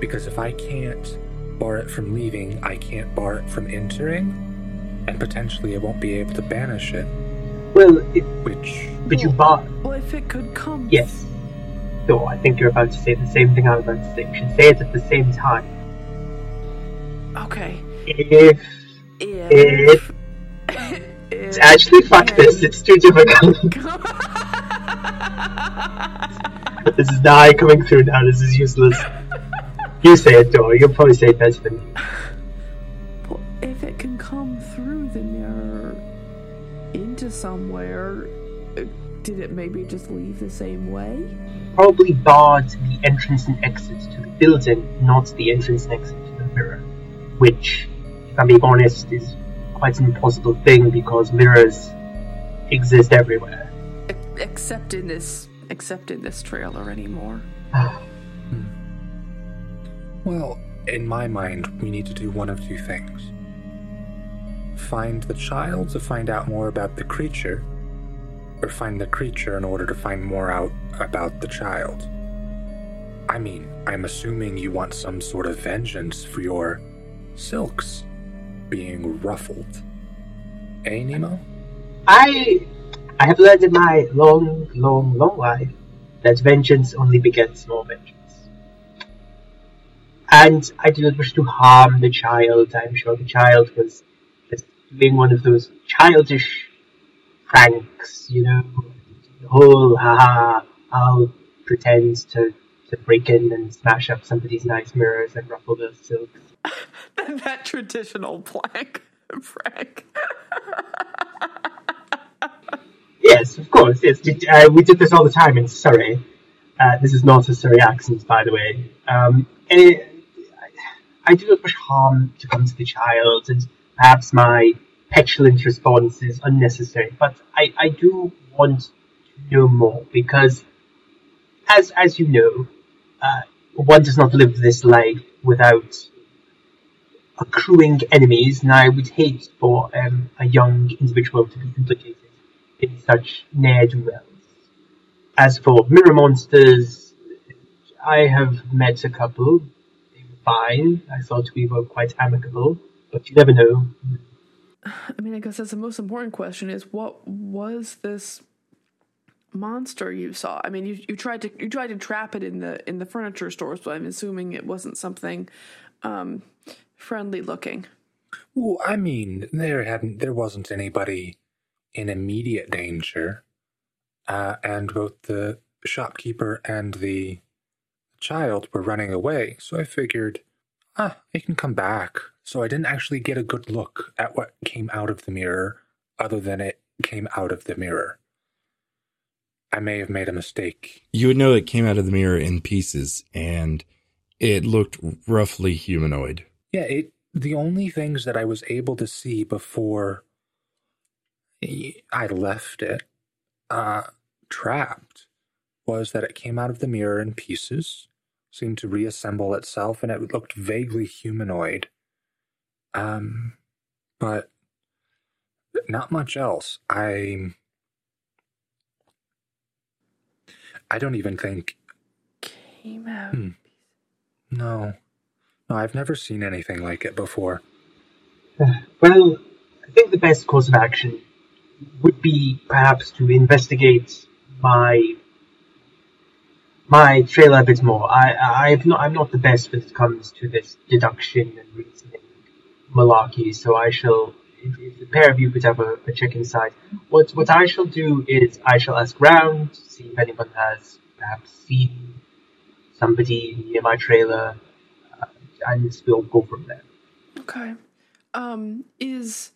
Because if I can't bar it from leaving, I can't bar it from entering. And potentially I won't be able to banish it. Well, it, Which. but you bought. Well, if it could come. Yes. So I think you're about to say the same thing I was about to say. We should say it at the same time. Okay. If If. it's actually fuck this, it's too difficult. this is not coming through now. This is useless. You say it, Dora. You'll probably say it better than me. Well, if it can come through the mirror into somewhere, did it maybe just leave the same way? Probably barred the entrance and exit to the building, not the entrance and exit to the mirror. Which, if I'm being honest, is quite an impossible thing because mirrors exist everywhere. Except in this, except in this trailer anymore. Well, in my mind, we need to do one of two things find the child to find out more about the creature, or find the creature in order to find more out about the child. I mean, I'm assuming you want some sort of vengeance for your silks being ruffled. Eh, Nemo? I I have learned in my long, long, long life that vengeance only begets more vengeance. And I do not wish to harm the child. I'm sure the child was just doing one of those childish pranks, you know, the whole haha, I'll pretend to, to break in and smash up somebody's nice mirrors and ruffle their silks. that traditional plank, Frank. Yes, of course. Yes, did, uh, we did this all the time in Surrey. Uh, this is not a Surrey accent, by the way. Um, and it, I, do not wish harm to come to the child, and perhaps my petulant response is unnecessary. But I, I do want to know more because, as as you know, uh, one does not live this life without accruing enemies, and I would hate for um, a young individual to be implicated in such ne'er-do-wells. As for mirror monsters, I have met a couple. They were fine. I thought we were quite amicable, but you never know. I mean, I guess that's the most important question: is what was this? monster you saw? I mean, you you tried to you tried to trap it in the in the furniture stores, but I'm assuming it wasn't something um, friendly looking. Well, I mean, there hadn't there wasn't anybody in immediate danger, uh, and both the shopkeeper and the child were running away. So I figured, ah, they can come back. So I didn't actually get a good look at what came out of the mirror, other than it came out of the mirror. I may have made a mistake. You would know it came out of the mirror in pieces, and it looked roughly humanoid. Yeah, it the only things that I was able to see before I left it uh, trapped was that it came out of the mirror in pieces, seemed to reassemble itself, and it looked vaguely humanoid. Um, but not much else. I I don't even think. Came out. Hmm. No, no, I've never seen anything like it before. Well, I think the best course of action would be perhaps to investigate my my trailer a bit more. I I've not I'm not the best when it comes to this deduction and reasoning malarkey, so I shall if, if the pair of you could have a, a check inside. What what I shall do is I shall ask round, see if anyone has perhaps seen somebody near my trailer, uh, and we'll go from there. Okay. Um, is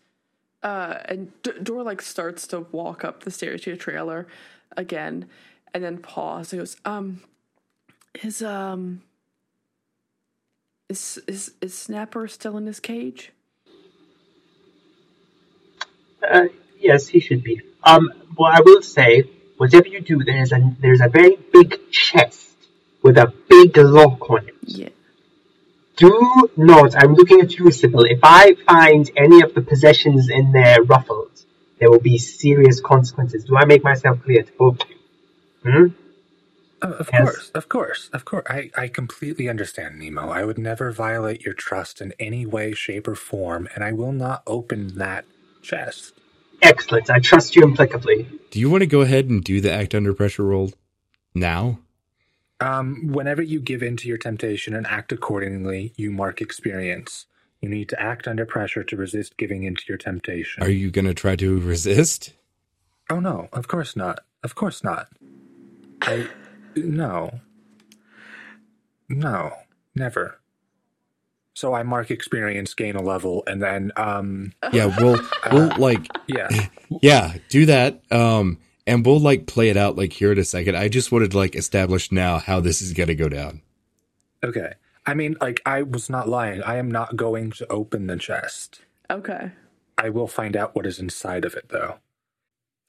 uh, and D- Dor like starts to walk up the stairs to your trailer again, and then pause. and goes, um, is um, is is is Snapper still in his cage? Uh, yes, he should be. Um, well, I will say, whatever you do, there's a there's a very big chest with a big lock on it. Yeah. Do not, I'm looking at you, Sibyl. If I find any of the possessions in there ruffled, there will be serious consequences. Do I make myself clear to both of you? Hmm? Uh, of Yes. course, of course, of course. I, I completely understand, Nemo. I would never violate your trust in any way, shape, or form, and I will not open that chest. Excellent. I trust you implicably. Do you want to go ahead and do the act under pressure roll now? Um, whenever you give in to your temptation and act accordingly, you mark experience. You need to act under pressure to resist giving in to your temptation. Are you going to try to resist? Oh no, of course not. Of course not. I no. No, never. So I mark experience, gain a level, and then um Yeah, we'll we'll like yeah. yeah, do that. Um and we'll like play it out like here in a second. I just wanted to like establish now how this is going to go down. Okay. I mean, like I was not lying. I am not going to open the chest. Okay. I will find out what is inside of it though.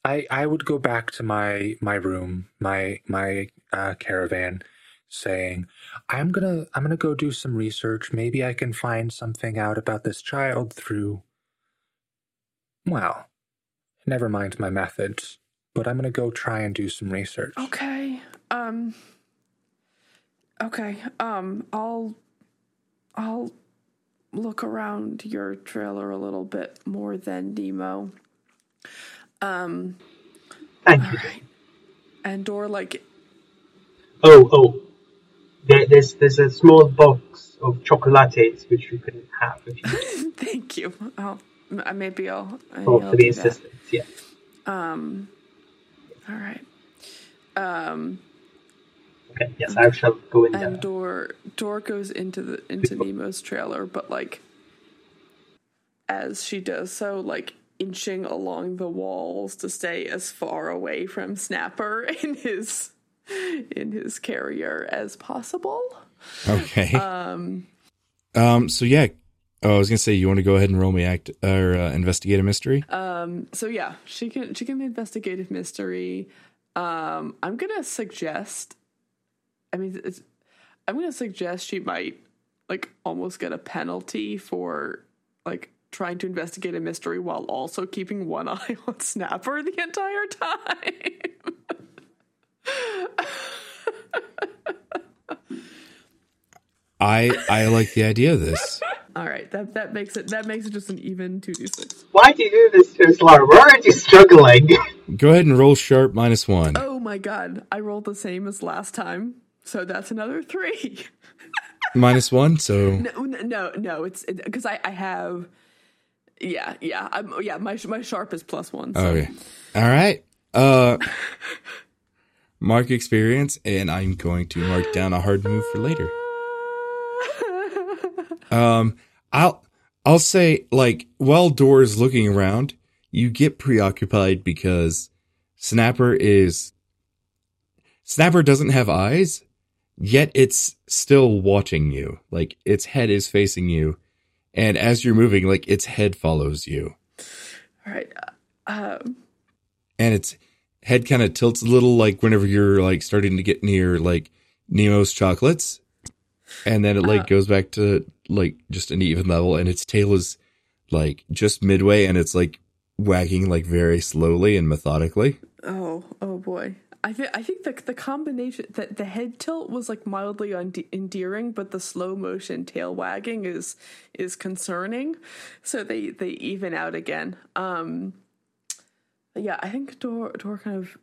I I would go back to my my room, my my uh, caravan, saying, "I'm gonna I'm gonna go do some research. Maybe I can find something out about this child through. Well, never mind my methods, but I'm gonna go try and do some research. Okay. Um. Okay. Um. I'll. I'll look around your trailer a little bit more than Nemo. Um. Thank All you. right. And or like Oh, oh. There, there's there's a small box of chocolates which you can have if you Thank you. Oh, m- maybe I'll. maybe for, I'll for the assistance. Yeah. Um. All right. Um. Okay. Yes, I shall go in And there. Dor Dor goes into the into Nemo's trailer, but like as she does so, like inching along the walls to stay as far away from Snapper in his in his carrier as possible. Okay. Um um so yeah, oh, I was going to say you want to go ahead and roll me act or uh, investigate a mystery? Um so yeah, she can she can investigate a mystery. Um I'm gonna suggest I mean it's I'm gonna suggest she might like almost get a penalty for like trying to investigate a mystery while also keeping one eye on Snapper the entire time. I I like the idea of this. All right, that that makes it that makes it just an even two d six. Why do you do this to us, Laura? We're already struggling. Go ahead and roll sharp minus 1. Oh my god, I rolled the same as last time, so that's another three. Minus one, so No, no, no. It's because I, I have. Yeah, yeah. I'm yeah. My my sharp is plus one. So. okay. All right. Uh, mark experience, and I'm going to mark down a hard move for later. Um, I'll I'll say like while Dor's looking around, you get preoccupied because Snapper is Snapper doesn't have eyes, yet it's still watching you. Like its head is facing you, and as you're moving, like its head follows you, All right. Um, and its head kind of tilts a little, like whenever you're like starting to get near like Nemo's chocolates, and then it like goes back to like just an even level, and its tail is like just midway, and it's like wagging like very slowly and methodically. oh, oh boy. I think I think the the combination that the head tilt was like mildly unde- endearing, but the slow motion tail wagging is is concerning. So they they even out again. Um, yeah, I think Dor Dor kind of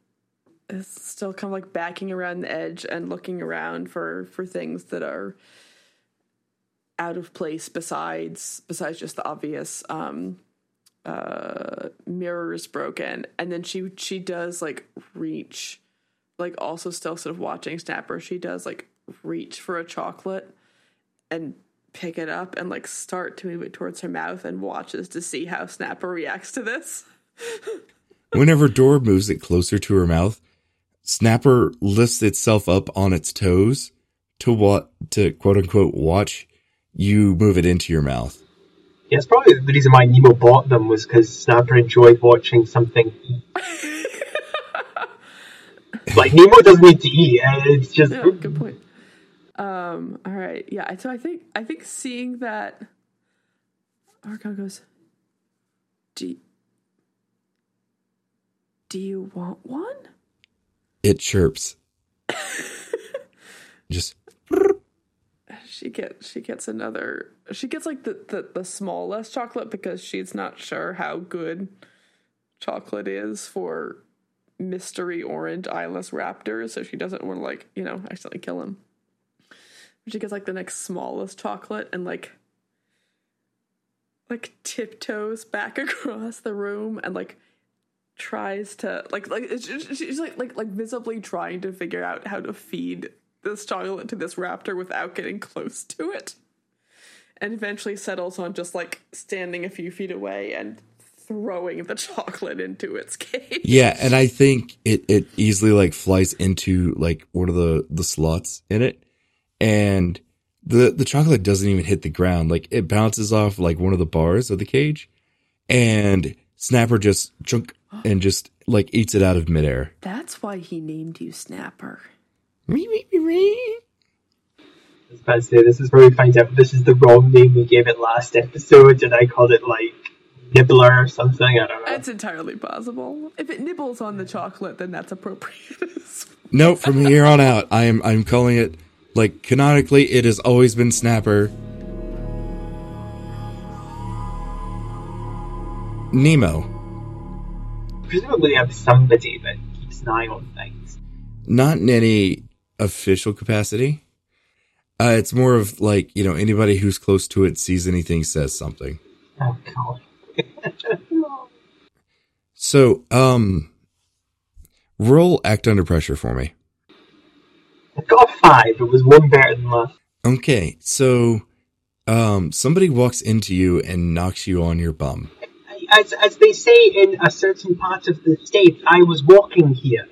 is still kind of like backing around the edge and looking around for for things that are out of place besides besides just the obvious um uh mirrors broken. And then she she does like reach like also still sort of watching snapper she does like reach for a chocolate and pick it up and like start to move it towards her mouth and watches to see how snapper reacts to this. Whenever Dor moves it closer to her mouth, Snapper lifts itself up on its toes to what to quote unquote watch you move it into your mouth. Yeah, it's probably the reason why Nemo bought them was because Snapper enjoyed watching something eat. like Nemo doesn't need to eat. It's just yeah, good point um all right yeah so i think i think seeing that argon goes do do you want one It chirps. Just she gets she gets another she gets like the, the the smallest chocolate because she's not sure how good chocolate is for mystery orange eyeless raptors so she doesn't want to like you know accidentally kill him she gets like the next smallest chocolate and like like tiptoes back across the room and like tries to like like she's like like like visibly trying to figure out how to feed this chocolate to this raptor without getting close to it. And eventually settles on just like standing a few feet away and throwing the chocolate into its cage. Yeah, and I think it it easily like flies into like one of the the slots in it, and the the chocolate doesn't even hit the ground. Like it bounces off like one of the bars of the cage, and Snapper just chunk and just like eats it out of midair. that's why he named you snapper I was about to say, this is where we find out this is the wrong name we gave it last episode, and I called it like Nibbler or something. I don't know. It's entirely possible. If it nibbles on the chocolate, then that's appropriate. No, from here on out, I am I'm calling it like canonically. It has always been Snapper. Nemo, Presumably, they have somebody that keeps an eye on things. not in any official capacity. Uh, it's more of like you know anybody who's close to it sees anything says something. Oh god. So, um, roll act under pressure for me. I got a five. It was one better than last. Okay, so, um, somebody walks into you and knocks you on your bum. As, as they say in a certain part of the state, I was walking here.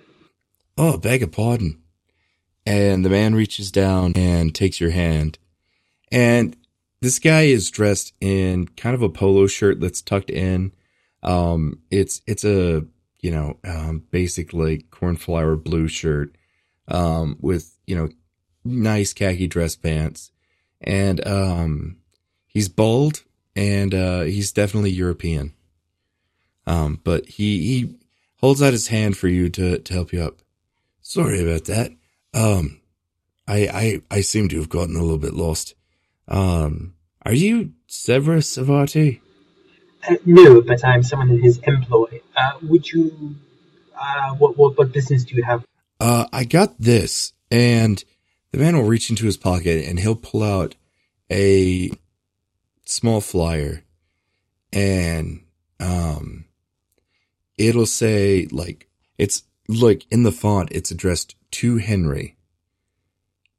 Oh, beg a pardon. And the man reaches down and takes your hand. And this guy is dressed in kind of a polo shirt that's tucked in. Um, it's, it's a, you know, um, basic like cornflower blue shirt, um, with, you know, nice khaki dress pants. And, um, he's bald and, uh, he's definitely European. Um, but he, he holds out his hand for you to, to help you up. Sorry about that. Um, I, I, I seem to have gotten a little bit lost. Um, are you Severus Svarti? Uh, no, but I'm someone in his employ. Uh, would you? Uh, what, what what business do you have? uh, I got this. And the man will reach into his pocket and he'll pull out a small flyer and, um, it'll say like, it's like in the font, it's addressed to Henry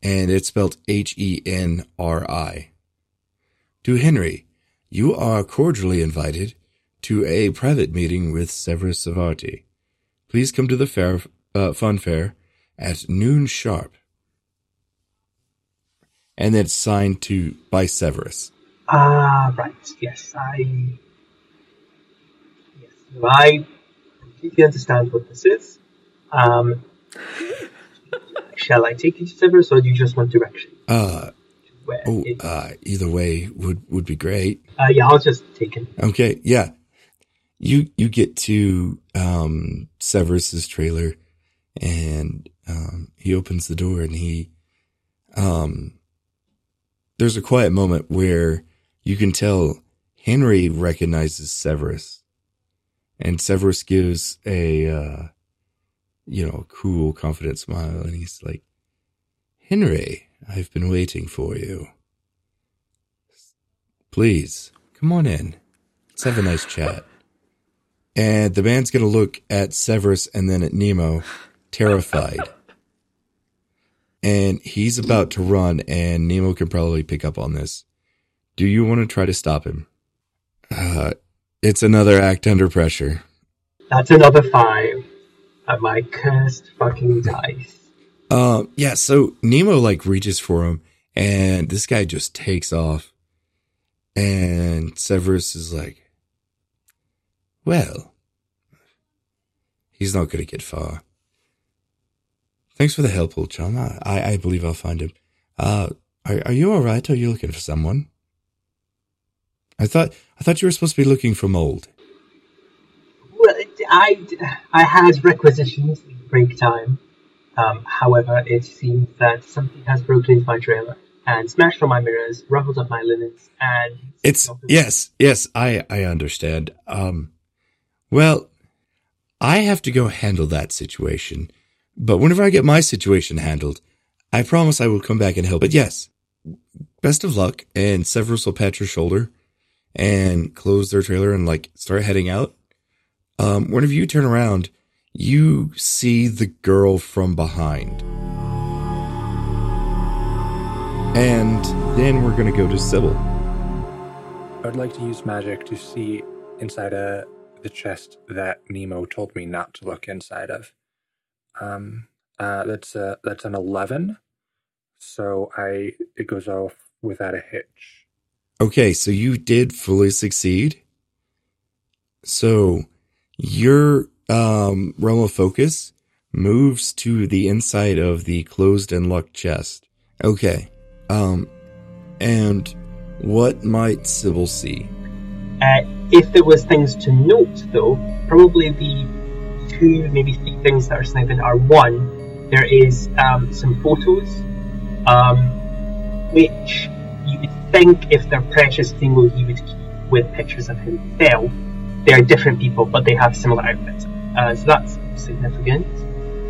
and it's spelled H E N R I. To Henry, you are cordially invited to a private meeting with Severus Svarti. Please come to the fair, uh, fun fair at noon sharp. And it's signed to by Severus. Ah, right. Yes, I. Yes, I completely understand what this is. Um, shall I take you to Severus, or do you just want direction? Uh, Where? oh, it- uh, either way would, would be great. uh, yeah, I'll just take him. Okay, yeah. You you get to um Severus's trailer and um he opens the door and he um there's a quiet moment where you can tell Henry recognizes Severus. And Severus gives a uh you know, cool, confident smile and he's like, Henry, I've been waiting for you. Please, come on in. Let's have a nice chat. And the man's going to look at Severus and then at Nemo, terrified. and he's about to run, and Nemo can probably pick up on this. Do you want to try to stop him? Uh, it's another act under pressure. That's another five. At my cursed fucking dice. Um, yeah, so Nemo like reaches for him and this guy just takes off. And Severus is like, well, he's not going to get far. Thanks for the help, old chum. I, I, I believe I'll find him. Uh, are, are you all right? Or are you looking for someone? I thought, I thought you were supposed to be looking for mold. I, I had requisitions in break time. Um, however, it seems that something has broken into my trailer and smashed all my mirrors, ruffled up my linens, and It's yes, yes, I I understand. Um well, I have to go handle that situation. But whenever I get my situation handled, I promise I will come back and help. But yes, best of luck and Severus will pat your shoulder and close their trailer and like start heading out. Um whenever you turn around, you see the girl from behind. And then we're gonna go to Sibyl. I would like to use magic to see inside uh, the chest that Nemo told me not to look inside of. Um, uh, that's uh, that's an eleven, so I it goes off without a hitch. Okay, so you did fully succeed. So your um, realm of focus moves to the inside of the closed and locked chest. Okay. Um, and what might Sibyl see? Uh, if there was things to note, though, probably the two, maybe three things that are sniping are one, there is um, some photos, um, which you would think if they're precious tingle he would keep with pictures of himself. They are different people, but they have similar outfits, uh, so that's significant.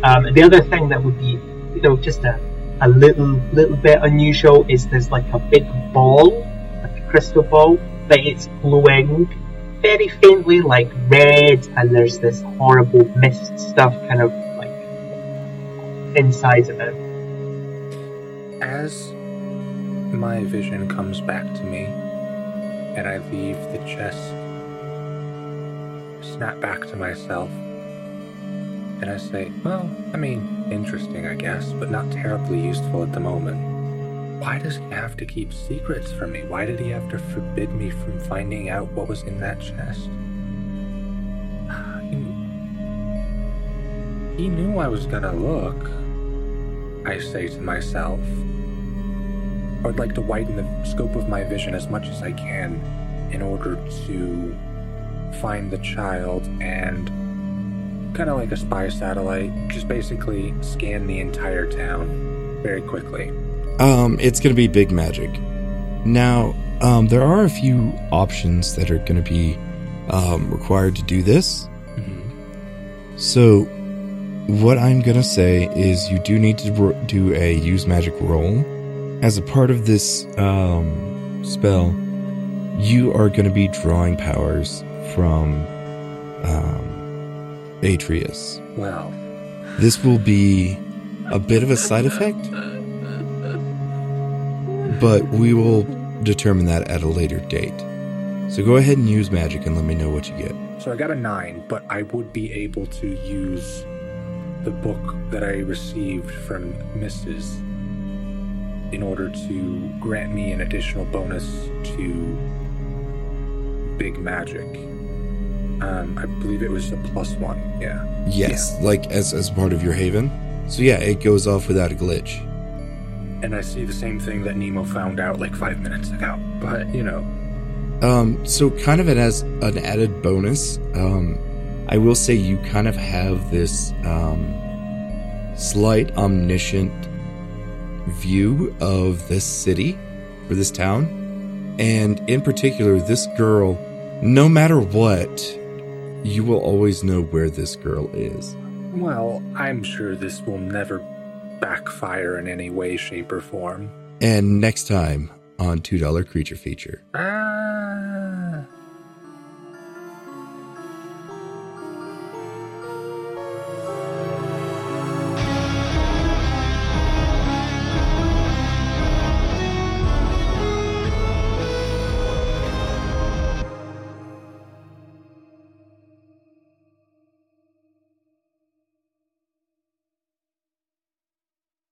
Um, the other thing that would be, you know, just a, a little little bit unusual is there's like a big ball, like a crystal ball, but it's glowing very faintly like red, and there's this horrible mist stuff kind of like inside of it. As my vision comes back to me, and I leave the chest, snap back to myself, and I say, Well, I mean, interesting, I guess, but not terribly useful at the moment. Why does he have to keep secrets from me? Why did he have to forbid me from finding out what was in that chest? He, knew I was gonna look, I say to myself. I would like to widen the scope of my vision as much as I can in order to find the child and kind of like a spy satellite, just basically scan the entire town very quickly. Um, it's going to be big magic. Now, um, there are a few options that are going to be um, required to do this. So, what I'm gonna say is you do need to ro- do a use magic roll. As a part of this um, spell, you are gonna be drawing powers from um, Atreus. Wow. This will be a bit of a side effect, but we will determine that at a later date. So go ahead and use magic and let me know what you get. so I got a nine, but I would be able to use the book that I received from Mrs. in order to grant me an additional bonus to big magic. Um, I believe it was a plus one. Yeah. Yes, like as as part of your haven. So yeah, it goes off without a glitch. And I see the same thing that Nemo found out like five minutes ago. But you know, Um, so kind of it as an added bonus. Um, I will say you kind of have this um, slight omniscient view of this city or this town, and in particular, this girl. No matter what, you will always know where this girl is. well, I'm sure this will never backfire in any way, shape, or form. And next time on two dollar creature feature. Ah.